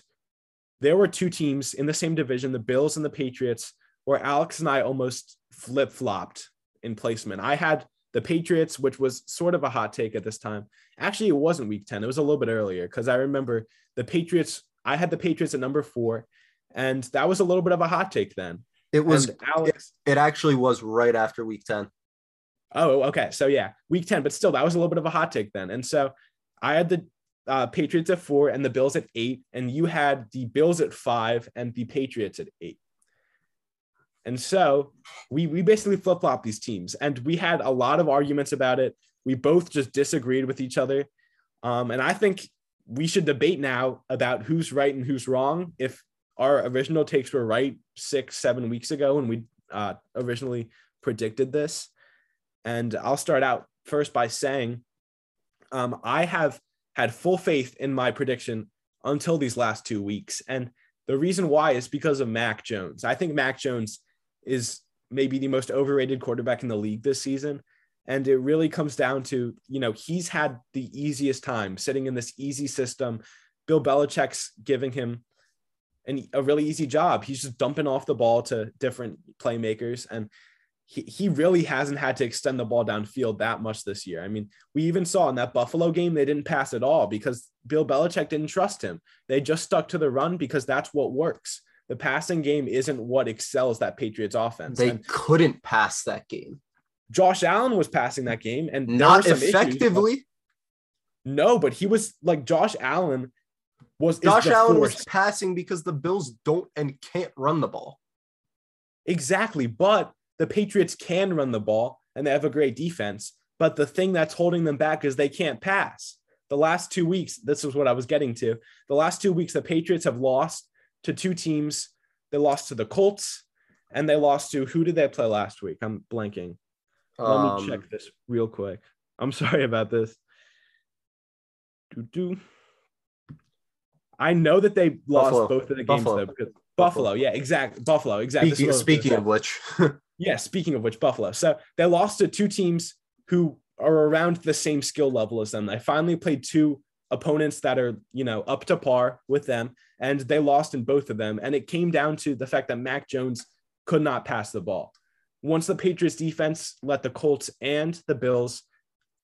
there were two teams in the same division, the Bills and the Patriots, where Alex and I almost flip flopped in placement. I had the Patriots, which was sort of a hot take at this time. Actually, it wasn't week 10, it was a little bit earlier because I remember the Patriots, I had the Patriots at number four, and that was a little bit of a hot take then. It was And Alex. it actually was right after week 10. Oh, okay. So yeah, week 10, but still, that was a little bit of a hot take then. And so I had the uh, Patriots at four and the Bills at eight, and you had the Bills at five and the Patriots at eight. And so we we basically flip flop these teams, and we had a lot of arguments about it. We both just disagreed with each other, um, and I think we should debate now about who's right and who's wrong. If our original takes were right six seven weeks ago when we uh, originally predicted this, and I'll start out first by saying um, I have had full faith in my prediction until these last two weeks. And the reason why is because of Mac Jones. I think Mac Jones is maybe the most overrated quarterback in the league this season. And it really comes down to, you know, he's had the easiest time sitting in this easy system. Bill Belichick's giving him an, a really easy job. He's just dumping off the ball to different playmakers. And he, he really hasn't had to extend the ball downfield that much this year. I mean, we even saw in that Buffalo game, they didn't pass at all because Bill Belichick didn't trust him. They just stuck to the run because that's what works. The passing game isn't what excels that Patriots offense. They And couldn't pass that game. Josh Allen was passing that game and Not some issues, effectively. no, but he was like Josh Allen was Josh Allen was passing because the Bills don't and can't run the ball. Exactly. But the Patriots can run the ball and they have a great defense. But the thing that's holding them back is they can't pass. The last two weeks, this is what I was getting to. The last two weeks, the Patriots have lost to two teams. They lost to the Colts and they lost to who did they play last week? I'm blanking. Let Um, me check this real quick. I'm sorry about this. Do-do. I know that they lost Buffalo. both of the games Buffalo. though. Because Buffalo, yeah, exact. Buffalo, exactly. Speaking, what I was gonna speaking of which, Yeah, speaking of which, Buffalo. So they lost to two teams who are around the same skill level as them. They finally played two opponents that are, you know, up to par with them, and they lost in both of them. And it came down to the fact that Mac Jones could not pass the ball. Once the Patriots defense let the Colts and the Bills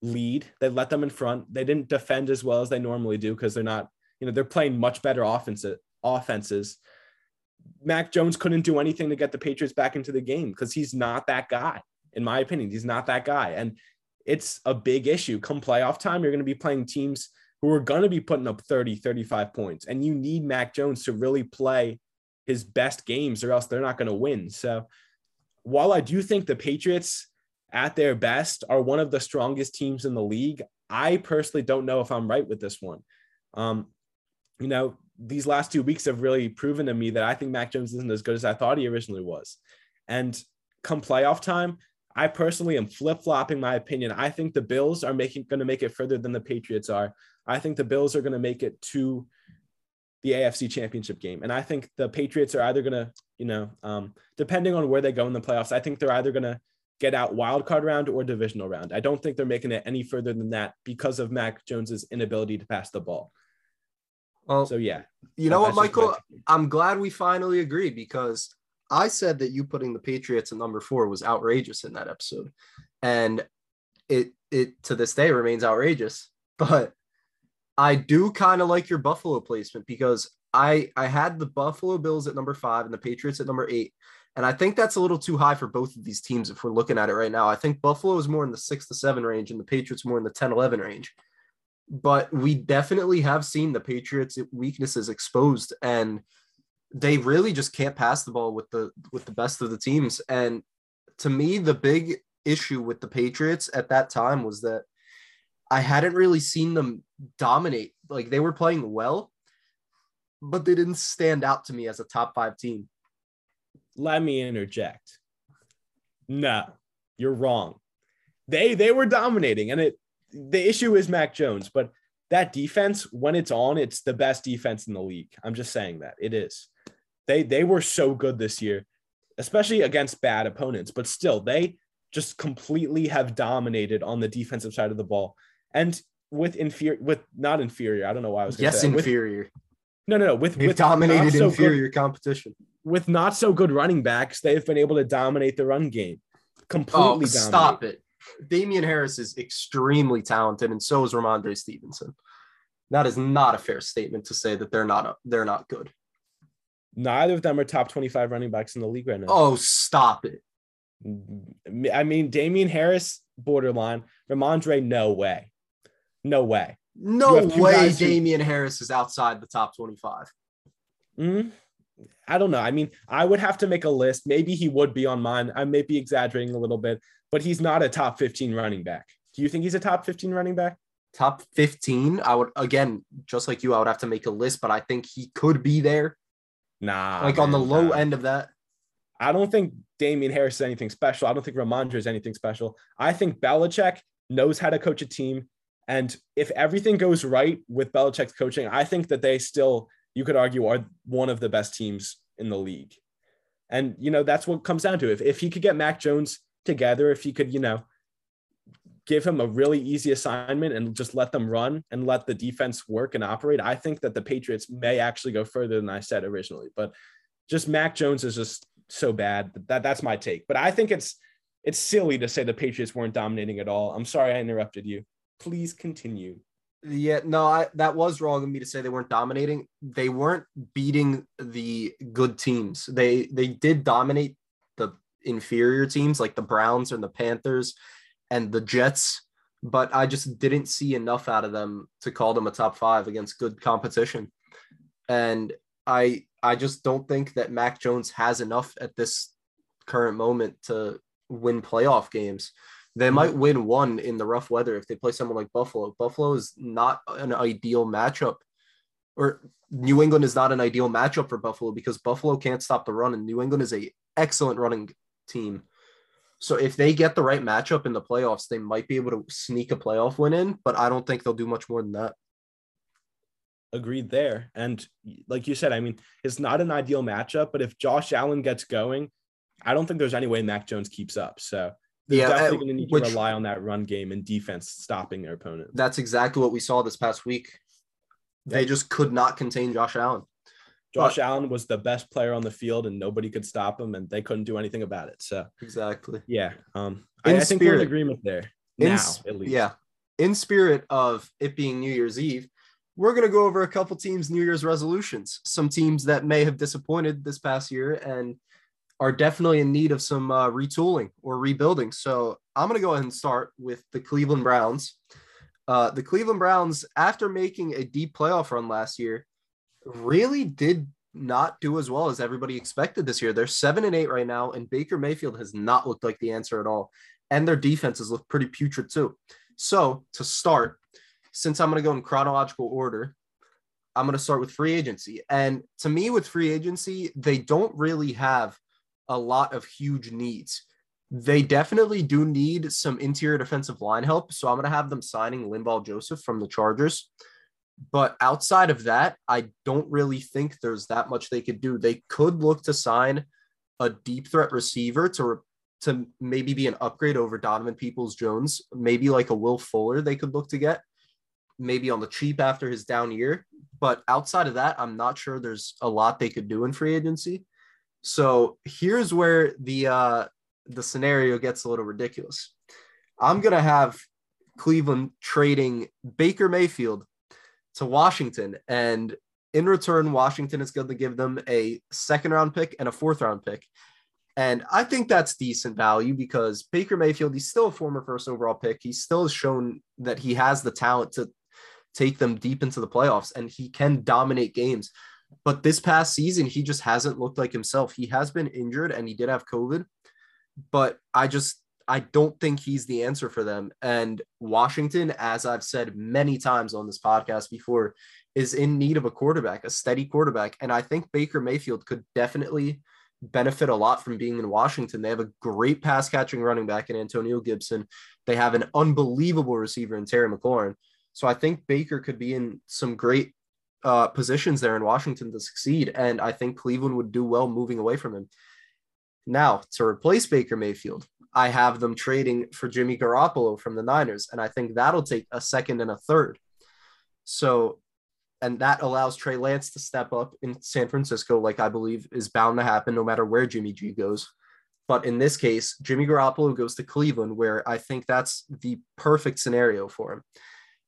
lead, they let them in front. They didn't defend as well as they normally do because they're not, you know, they're playing much better offensive offenses. Mac Jones couldn't do anything to get the Patriots back into the game because he's not that guy. In my opinion, he's not that guy. And it's a big issue. Come playoff time, you're going to be playing teams who are going to be putting up 30, 35 points. And you need Mac Jones to really play his best games or else they're not going to win. So while I do think the Patriots at their best are one of the strongest teams in the league, I personally don't know if I'm right with this one. Um, you know, these last two weeks have really proven to me that I think Mac Jones isn't as good as I thought he originally was. And come playoff time, I personally am flip flopping my opinion. I think the Bills are making going to make it further than the Patriots are. I think the Bills are going to make it to the AFC Championship game, and I think the Patriots are either going to, you know, um, depending on where they go in the playoffs, I think they're either going to get out wild card round or divisional round. I don't think they're making it any further than that because of Mac Jones's inability to pass the ball. Well, So yeah, you know what, that's just my Michael? I'm glad we finally agree because I said that you putting the Patriots at number four was outrageous in that episode. And it it to this day remains outrageous. But I do kind of like your Buffalo placement because I I had the Buffalo Bills at number five and the Patriots at number eight. And I think that's a little too high for both of these teams if we're looking at it right now. I think Buffalo is more in the six to seven range and the Patriots more in the 10 11 range. But we definitely have seen the Patriots' weaknesses exposed and they really just can't pass the ball with the with the best of the teams. And to me, the big issue with the Patriots at that time was that I hadn't really seen them dominate. Like they were playing well, but they didn't stand out to me as a top five team. Let me interject. No, you're wrong. They they were dominating, and it the issue is Mac Jones, but that defense, when it's on, it's the best defense in the league. I'm just saying that it is. They they were so good this year, especially against bad opponents, but still they just completely have dominated on the defensive side of the ball. And with inferior, with not inferior, I don't know why I was yes inferior. With, no, no, no. With they've with dominated so inferior good, competition. With not so good running backs, they've been able to dominate the run game. Completely. Oh, stop it. Damien Harris is extremely talented, and so is Rhamondre Stevenson. That is not a fair statement to say that they're not a, they're not good. Neither of them are top 25 running backs in the league right now. Oh, stop it. I mean, Damien Harris, borderline. Rhamondre, no way. No way. No way Damien who... Harris is outside the top 25. Mm-hmm. I don't know. I mean, I would have to make a list. Maybe he would be on mine. I may be exaggerating a little bit, but he's not a top 15 running back. Do you think he's a top 15 running back? Top 15. I would, again, just like you, I would have to make a list, but I think he could be there. Nah. Like man, on the low nah. end of that. I don't think Damien Harris is anything special. I don't think Rhamondre is anything special. I think Belichick knows how to coach a team. And if everything goes right with Belichick's coaching, I think that they still, you could argue, are one of the best teams in the league. And, you know, that's what comes down to. If, if he could get Mac Jones together, if he could, you know, give him a really easy assignment and just let them run and let the defense work and operate, I think that the Patriots may actually go further than I said originally. But just Mac Jones is just so bad. That that's my take. But I think it's it's silly to say the Patriots weren't dominating at all. I'm sorry I interrupted you. Please continue. Yeah, no, I that was wrong of me to say they weren't dominating. They weren't beating the good teams. They they did dominate inferior teams like the Browns and the Panthers and the Jets, but I just didn't see enough out of them to call them a top five against good competition. And I I just don't think that Mac Jones has enough at this current moment to win playoff games. They might mm-hmm. win one in the rough weather if they play someone like Buffalo. Buffalo is not an ideal matchup, or New England is not an ideal matchup for Buffalo because Buffalo can't stop the run, and New England is a excellent running team. So if they get the right matchup in the playoffs, they might be able to sneak a playoff win in, but I don't think they'll do much more than that. Agreed there. And like you said, I mean, it's not an ideal matchup, but if Josh Allen gets going, I don't think there's any way Mac Jones keeps up. So they're yeah, definitely going to need which, to rely on that run game and defense stopping their opponent. That's exactly what we saw this past week. They just could not contain Josh Allen. Josh but, Allen was the best player on the field, and nobody could stop him, and they couldn't do anything about it. So exactly, yeah. Um, I, I, think we're in agreement there in, now, at least. Yeah, in spirit of it being New Year's Eve, we're going to go over a couple teams' New Year's resolutions. Some teams that may have disappointed this past year and are definitely in need of some uh, retooling or rebuilding. So I'm going to go ahead and start with the Cleveland Browns. Uh, the Cleveland Browns, after making a deep playoff run last year, really did not do as well as everybody expected this year. They're seven and eight right now, and Baker Mayfield has not looked like the answer at all. And their defenses look pretty putrid too. So to start, since I'm going to go in chronological order, I'm going to start with free agency. And to me, with free agency, they don't really have a lot of huge needs. They definitely do need some interior defensive line help. So I'm going to have them signing Linval Joseph from the Chargers. But outside of that, I don't really think there's that much they could do. They could look to sign a deep threat receiver to to maybe be an upgrade over Donovan Peoples Jones, maybe like a Will Fuller they could look to get, maybe on the cheap after his down year. But outside of that, I'm not sure there's a lot they could do in free agency. So here's where the uh, the scenario gets a little ridiculous. I'm gonna have Cleveland trading Baker Mayfield to Washington, and in return, Washington is going to give them a second round pick and a fourth round pick. And I think that's decent value because Baker Mayfield, he's still a former first overall pick. He still has shown that he has the talent to take them deep into the playoffs and he can dominate games. But this past season, he just hasn't looked like himself. He has been injured and he did have COVID. But I just, I don't think he's the answer for them. And Washington, as I've said many times on this podcast before, is in need of a quarterback, a steady quarterback. And I think Baker Mayfield could definitely benefit a lot from being in Washington. They have a great pass catching running back in Antonio Gibson. They have an unbelievable receiver in Terry McLaurin. So I think Baker could be in some great uh, positions there in Washington to succeed. And I think Cleveland would do well moving away from him. Now, to replace Baker Mayfield, I have them trading for Jimmy Garoppolo from the Niners. And I think that'll take a second and a third. So and that allows Trey Lance to step up in San Francisco, like I believe is bound to happen no matter where Jimmy G goes. But in this case, Jimmy Garoppolo goes to Cleveland, where I think that's the perfect scenario for him.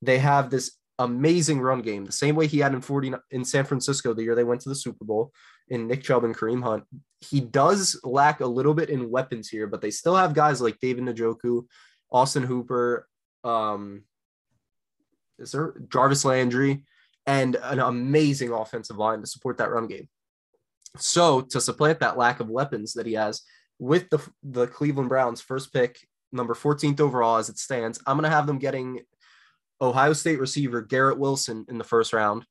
They have this amazing run game, the same way he had in 40 in San Francisco the year they went to the Super Bowl in Nick Chubb and Kareem Hunt. He does lack a little bit in weapons here, but they still have guys like David Njoku, Austin Hooper, um, is there Jarvis Landry and an amazing offensive line to support that run game. So to supplant that lack of weapons that he has with the the Cleveland Browns first pick, number 14th overall as it stands, I'm to have them getting Ohio State receiver Garrett Wilson in the first round.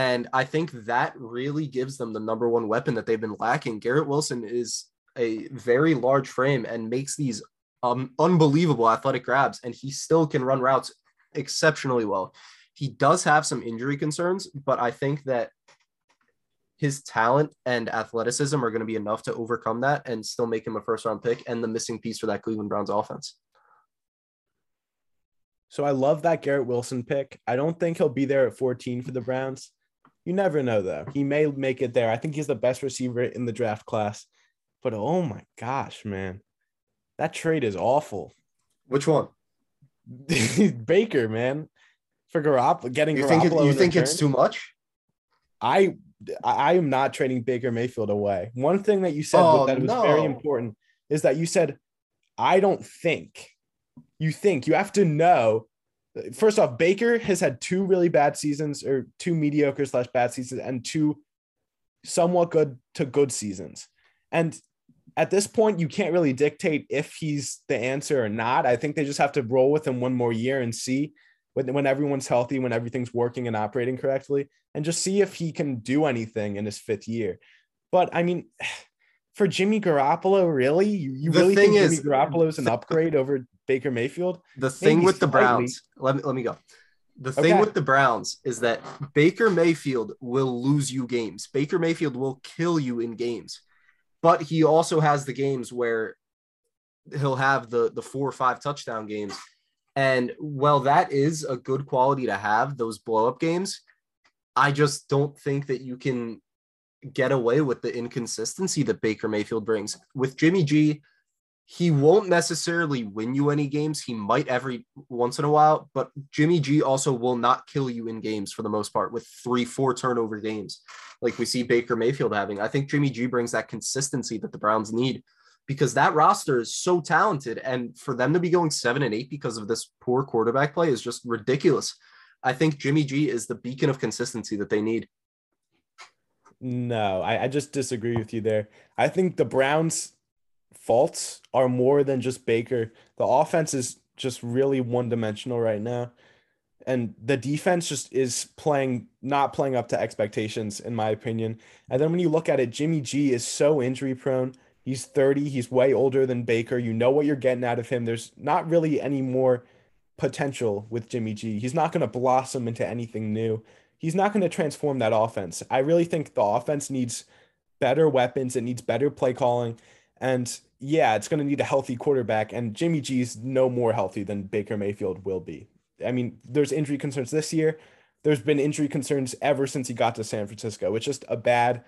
And I think that really gives them the number one weapon that they've been lacking. Garrett Wilson is a very large frame and makes these um, unbelievable athletic grabs, and he still can run routes exceptionally well. He does have some injury concerns, but I think that his talent and athleticism are going to be enough to overcome that and still make him a first round pick and the missing piece for that Cleveland Browns offense. So I love that Garrett Wilson pick. I don't think he'll be there at 14 for the Browns. You never know though. He may make it there. I think he's the best receiver in the draft class. But oh my gosh, man. That trade is awful. Which one? Baker, man for Garoppolo getting you Garoppolo. Think it, you think return. it's too much? I I am not trading Baker Mayfield away. One thing that you said oh, that was no. very important is that you said, I don't think. You think you have to know. First off, Baker has had two really bad seasons, or two mediocre slash bad seasons, and two somewhat good to good seasons. And at this point, you can't really dictate if he's the answer or not. I think they just have to roll with him one more year and see when, when everyone's healthy, when everything's working and operating correctly, and just see if he can do anything in his fifth year. But I mean, for Jimmy Garoppolo, really? You, you really think is, Jimmy Garoppolo is an upgrade over Baker Mayfield? The thing with the. Browns, let me let me go. The thing okay. with the Browns is that Baker Mayfield will lose you games. Baker Mayfield will kill you in games. But he also has the games where he'll have the the four or five touchdown games and well, that is a good quality to have, those blow up games. I just don't think that you can get away with the inconsistency that Baker Mayfield brings. With Jimmy G, he won't necessarily win you any games. He might every once in a while, but Jimmy G also will not kill you in games for the most part with three, four turnover games like we see Baker Mayfield having. I think Jimmy G brings that consistency that the Browns need because that roster is so talented. And for them to be going seven and eight because of this poor quarterback play is just ridiculous. I think Jimmy G is the beacon of consistency that they need. No, I, I just disagree with you there. I think the Browns' faults are more than just Baker. The offense is just really one dimensional right now. And the defense just is playing, not playing up to expectations, in my opinion. And then when you look at it, Jimmy G is so injury prone. He's 30. He's way older than Baker. You know what you're getting out of him. There's not really any more potential with Jimmy G. He's not going to blossom into anything new. He's not going to transform that offense. I really think the offense needs better weapons. It needs better play calling. And yeah, it's going to need a healthy quarterback. And Jimmy G's no more healthy than Baker Mayfield will be. I mean, there's injury concerns this year. There's been injury concerns ever since he got to San Francisco. It's just a bad,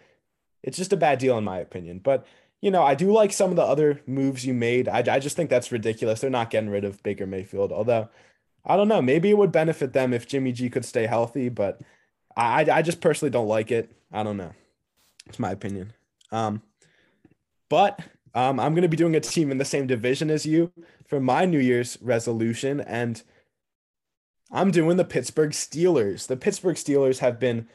it's just a bad deal in my opinion. But you know, I do like some of the other moves you made. I, I just think that's ridiculous. They're not getting rid of Baker Mayfield. Although, I don't know, maybe it would benefit them if Jimmy G could stay healthy, but I, I just personally don't like it. I don't know. It's my opinion. Um, but um, I'm going to be doing a team in the same division as you for my New Year's resolution. And I'm doing the Pittsburgh Steelers. The Pittsburgh Steelers have been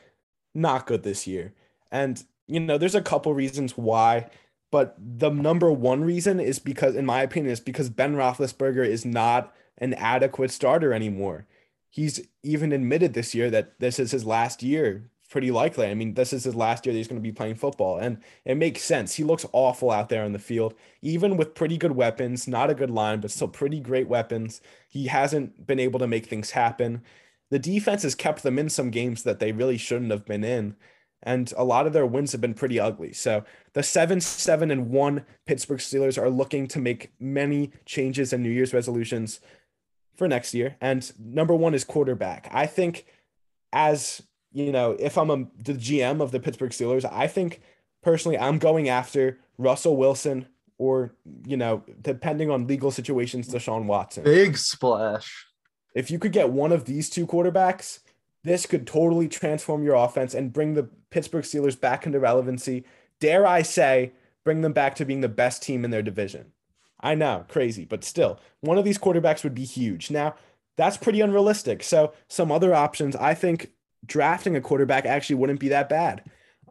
not good this year. And, you know, there's a couple reasons why. But the number one reason is because, in my opinion, is because Ben Roethlisberger is not an adequate starter anymore. He's even admitted this year that this is his last year, pretty likely. I mean, this is his last year that he's going to be playing football, and it makes sense. He looks awful out there on the field, even with pretty good weapons, not a good line, but still pretty great weapons. He hasn't been able to make things happen. The defense has kept them in some games that they really shouldn't have been in and a lot of their wins have been pretty ugly. So the 7 7 and 1 Pittsburgh Steelers are looking to make many changes and New Year's resolutions for next year. And number one is quarterback. I think, as you know, if I'm a, the GM of the Pittsburgh Steelers, I think personally I'm going after Russell Wilson or, you know, depending on legal situations, Deshaun Watson. Big splash. If you could get one of these two quarterbacks, this could totally transform your offense and bring the Pittsburgh Steelers back into relevancy. Dare I say, bring them back to being the best team in their division. I know, crazy, but still, one of these quarterbacks would be huge. Now, that's pretty unrealistic. So, some other options, I think drafting a quarterback actually wouldn't be that bad.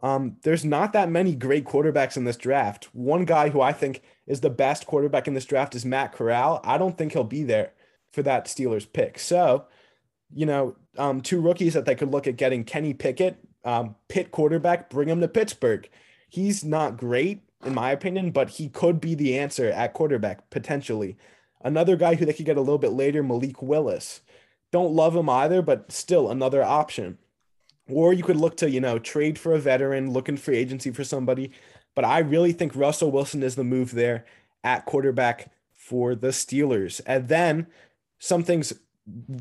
Um, there's not that many great quarterbacks in this draft. One guy who I think is the best quarterback in this draft is Matt Corral. I don't think he'll be there for that Steelers pick. So, you know, um, two rookies that they could look at getting Kenny Pickett, um, Pitt quarterback, bring him to Pittsburgh. He's not great, in my opinion, but he could be the answer at quarterback potentially. Another guy who they could get a little bit later, Malik Willis. Don't love him either, but still another option. Or you could look to, you know, trade for a veteran, looking free agency for somebody. But I really think Russell Wilson is the move there at quarterback for the Steelers. And then some things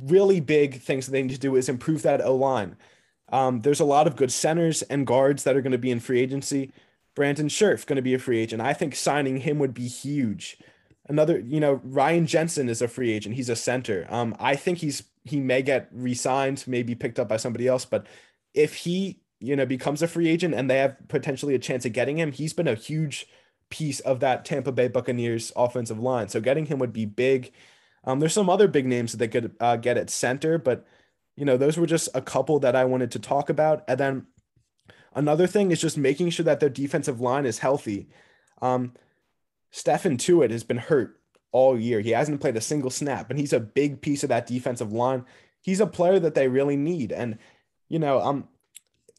really big things that they need to do is improve that O line. Um, there's a lot of good centers and guards that are going to be in free agency. Brandon Scherff going to be a free agent. I think signing him would be huge. Another, you know, Ryan Jensen is a free agent. He's a center. Um, I think he's he may get re-signed, maybe picked up by somebody else. But if he, you know, becomes a free agent and they have potentially a chance of getting him, he's been a huge piece of that Tampa Bay Buccaneers offensive line. So getting him would be big. Um, there's some other big names that they could uh, get at center, but you know those were just a couple that I wanted to talk about. And then another thing is just making sure that their defensive line is healthy. Um, Stephon Tuitt has been hurt all year. He hasn't played a single snap, and he's a big piece of that defensive line. He's a player that they really need, and you know, um,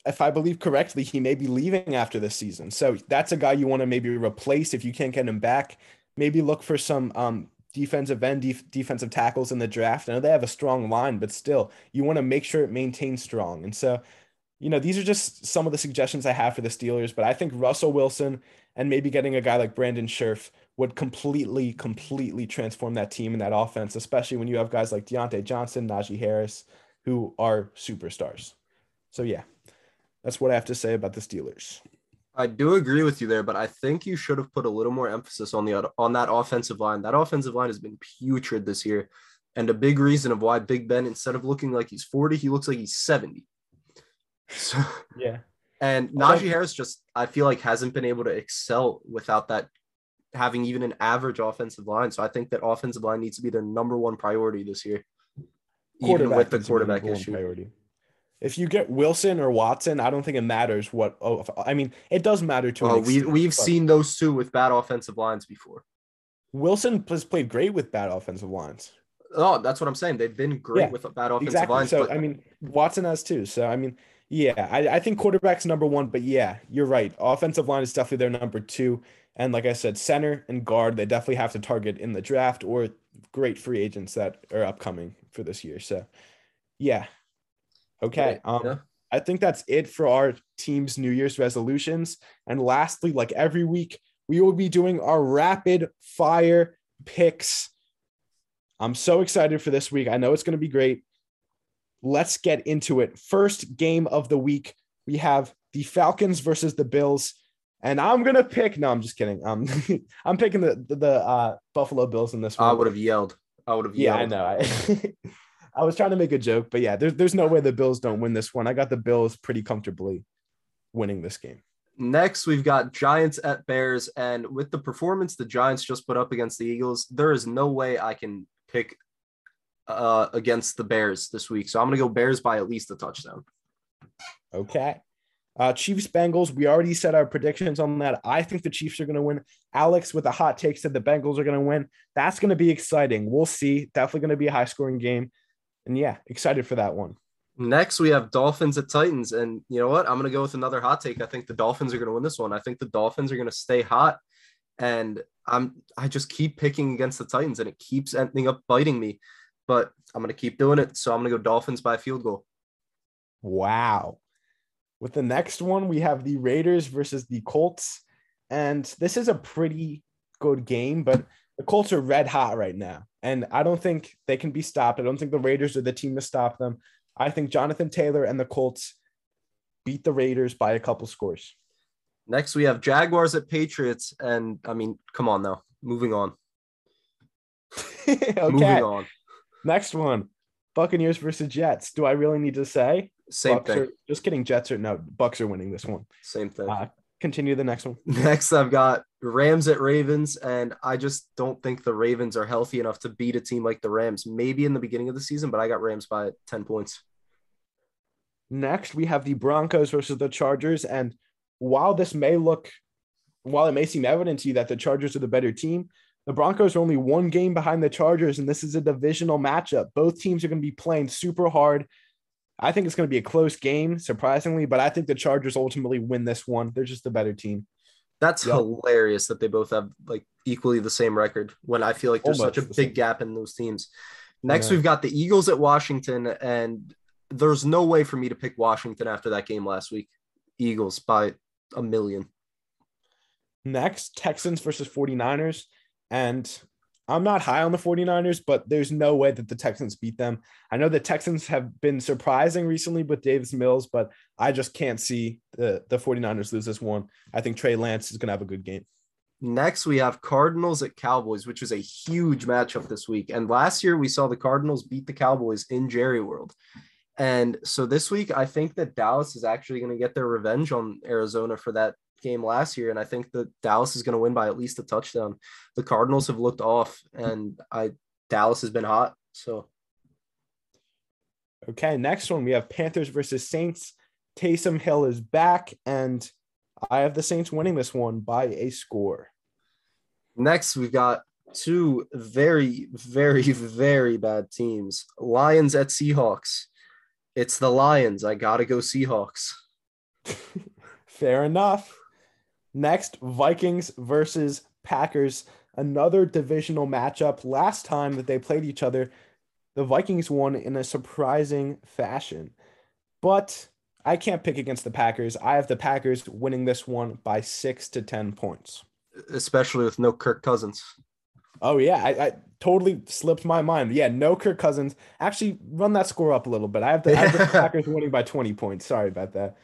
if I believe correctly, he may be leaving after this season. So that's a guy you want to maybe replace if you can't get him back. Maybe look for some um, defensive end, def- defensive tackles in the draft. I know they have a strong line, but still, you want to make sure it maintains strong. And so, you know, these are just some of the suggestions I have for the Steelers. But I think Russell Wilson and maybe getting a guy like Brandon Scherff would completely, completely transform that team and that offense, especially when you have guys like Diontae Johnson, Najee Harris, who are superstars. So, yeah, that's what I have to say about the Steelers. I do agree with you there, but I think you should have put a little more emphasis on the on that offensive line. That offensive line has been putrid this year, and a big reason of why Big Ben, instead of looking like he's forty, he looks like he's seventy. So yeah, and Najee Harris just I feel like hasn't been able to excel without that having even an average offensive line. So I think that offensive line needs to be their number one priority this year, even with the quarterback issue. Priority if you get Wilson or Watson, I don't think it matters what. Oh, I mean, it does matter to. Oh, we we've seen those two with bad offensive lines before. Wilson has played great with bad offensive lines. Oh, that's what I'm saying. They've been great yeah, with bad offensive exactly. lines. So but... I mean, Watson has too. So I mean, yeah, I, I think quarterback's number one, but yeah, you're right. Offensive line is definitely their number two. And like I said, center and guard, they definitely have to target in the draft or great free agents that are upcoming for this year. So yeah, Okay. Um, yeah. I think that's it for our team's New Year's resolutions. And lastly, like every week, we will be doing our rapid fire picks. I'm so excited for this week. I know it's going to be great. Let's get into it. First game of the week, we have the Falcons versus the Bills. And I'm gonna pick. No, I'm just kidding. Um, I'm picking the the, the uh, Buffalo Bills in this one. I would have yelled. I would have Yeah, yelled. I know. I, I was trying to make a joke, but yeah, there's there's no way the Bills don't win this one. I got the Bills pretty comfortably winning this game. Next, we've got Giants at Bears, and with the performance the Giants just put up against the Eagles, there is no way I can pick uh, against the Bears this week. So I'm gonna go Bears by at least a touchdown. Okay. Uh, Chiefs Bengals. We already said our predictions on that. I think the Chiefs are going to win. Alex with a hot take said the Bengals are going to win. That's going to be exciting. We'll see. Definitely going to be a high scoring game. And yeah, excited for that one. Next, we have Dolphins at Titans, and you know what? I'm gonna go with another hot take. I think the Dolphins are gonna win this one. I think the Dolphins are gonna stay hot, and I'm I just keep picking against the Titans, and it keeps ending up biting me. But I'm gonna keep doing it, so I'm gonna go Dolphins by a field goal. Wow. With the next one, we have the Raiders versus the Colts. And this is a pretty good game, but the Colts are red hot right now. And I don't think they can be stopped. I don't think the Raiders are the team to stop them. I think Jonathan Taylor and the Colts beat the Raiders by a couple scores. Next, we have Jaguars at Patriots, and I mean, come on now, moving on, okay. moving on. Next one Buccaneers versus Jets. Do I really need to say? Same Bucks thing, Are, just kidding. Jets are no, Bucks are winning this one. same thing. Uh, continue the next one. Next, I've got Rams at Ravens, and I just don't think the Ravens are healthy enough to beat a team like the Rams. Maybe in the beginning of the season, but I got Rams by 10 points. Next, we have the Broncos versus the Chargers. And while this may look, while it may seem evident to you that the Chargers are the better team, the Broncos are only one game behind the Chargers, and this is a divisional matchup. Both teams are going to be playing super hard. I think it's going to be a close game, surprisingly, but I think the Chargers ultimately win this one. They're just the better team. That's Yep. hilarious that they both have like equally the same record when I feel like there's such a the big same. gap in those teams. Next, know. we've got the Eagles at Washington, and there's no way for me to pick Washington after that game last week. Eagles by a million. Next, Texans versus 49ers. And I'm not high on the 49ers, but there's no way that the Texans beat them. I know the Texans have been surprising recently with Davis Mills, but I just can't see the, the 49ers lose this one. I think Trey Lance is going to have a good game. Next, we have Cardinals at Cowboys, which is a huge matchup this week. And last year, we saw the Cardinals beat the Cowboys in Jerry World. And so this week, I think that Dallas is actually going to get their revenge on Arizona for that game last year. And I think that Dallas is going to win by at least a touchdown. The Cardinals have looked off, and I Dallas has been hot. So Okay, next one we have Panthers versus Saints. Taysom Hill is back, and I have the Saints winning this one by a score. next, we've got two very, very, very bad teams Lions at Seahawks. It's the Lions. I got to go Seahawks. Fair enough. Next, Vikings versus Packers. Another divisional matchup. Last time that they played each other, the Vikings won in a surprising fashion. But I can't pick against the Packers. I have the Packers winning this one by six to 10 points. especially with no Kirk Cousins. Oh, yeah. I, I totally slipped my mind. Yeah, no Kirk Cousins. Actually, run that score up a little bit. I have the, I have the Packers winning by 20 points. Sorry about that.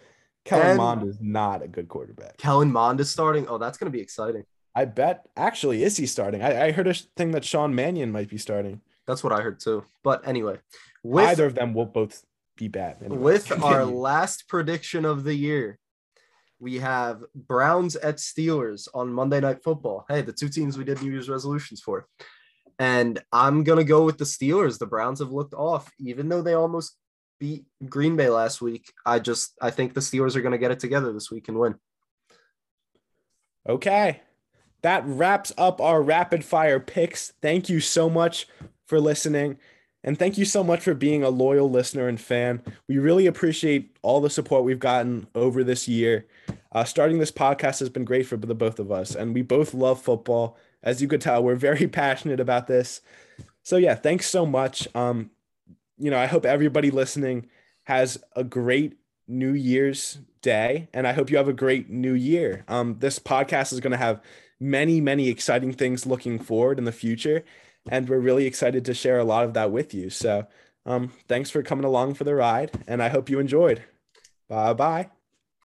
Kellen And- Mond is not a good quarterback. Kellen Mond is starting. Oh, that's going to be exciting. I bet actually is he starting? I, I heard a thing that Sean Mannion might be starting. That's what I heard too. But anyway, with Either of them will both be bad. Anyway, with our last prediction of the year, we have Browns at Steelers on Monday Night Football. Hey, the two teams we did New Year's resolutions for. And I'm going to go with the Steelers. The Browns have looked off, even though they almost beat Green Bay last week. I just, I think the Steelers are going to get it together this week and win. Okay. That wraps up our rapid fire picks. Thank you so much for listening. And thank you so much for being a loyal listener and fan. We really appreciate all the support we've gotten over this year. Uh, starting this podcast has been great for the both of us, and we both love football. As you could tell, we're very passionate about this. So, yeah, thanks so much. Um, you know, I hope everybody listening has a great New Year's Day, and I hope you have a great New Year. Um, this podcast is going to have many, many exciting things looking forward in the future, and we're really excited to share a lot of that with you. So, um, thanks for coming along for the ride, and I hope you enjoyed. Bye bye.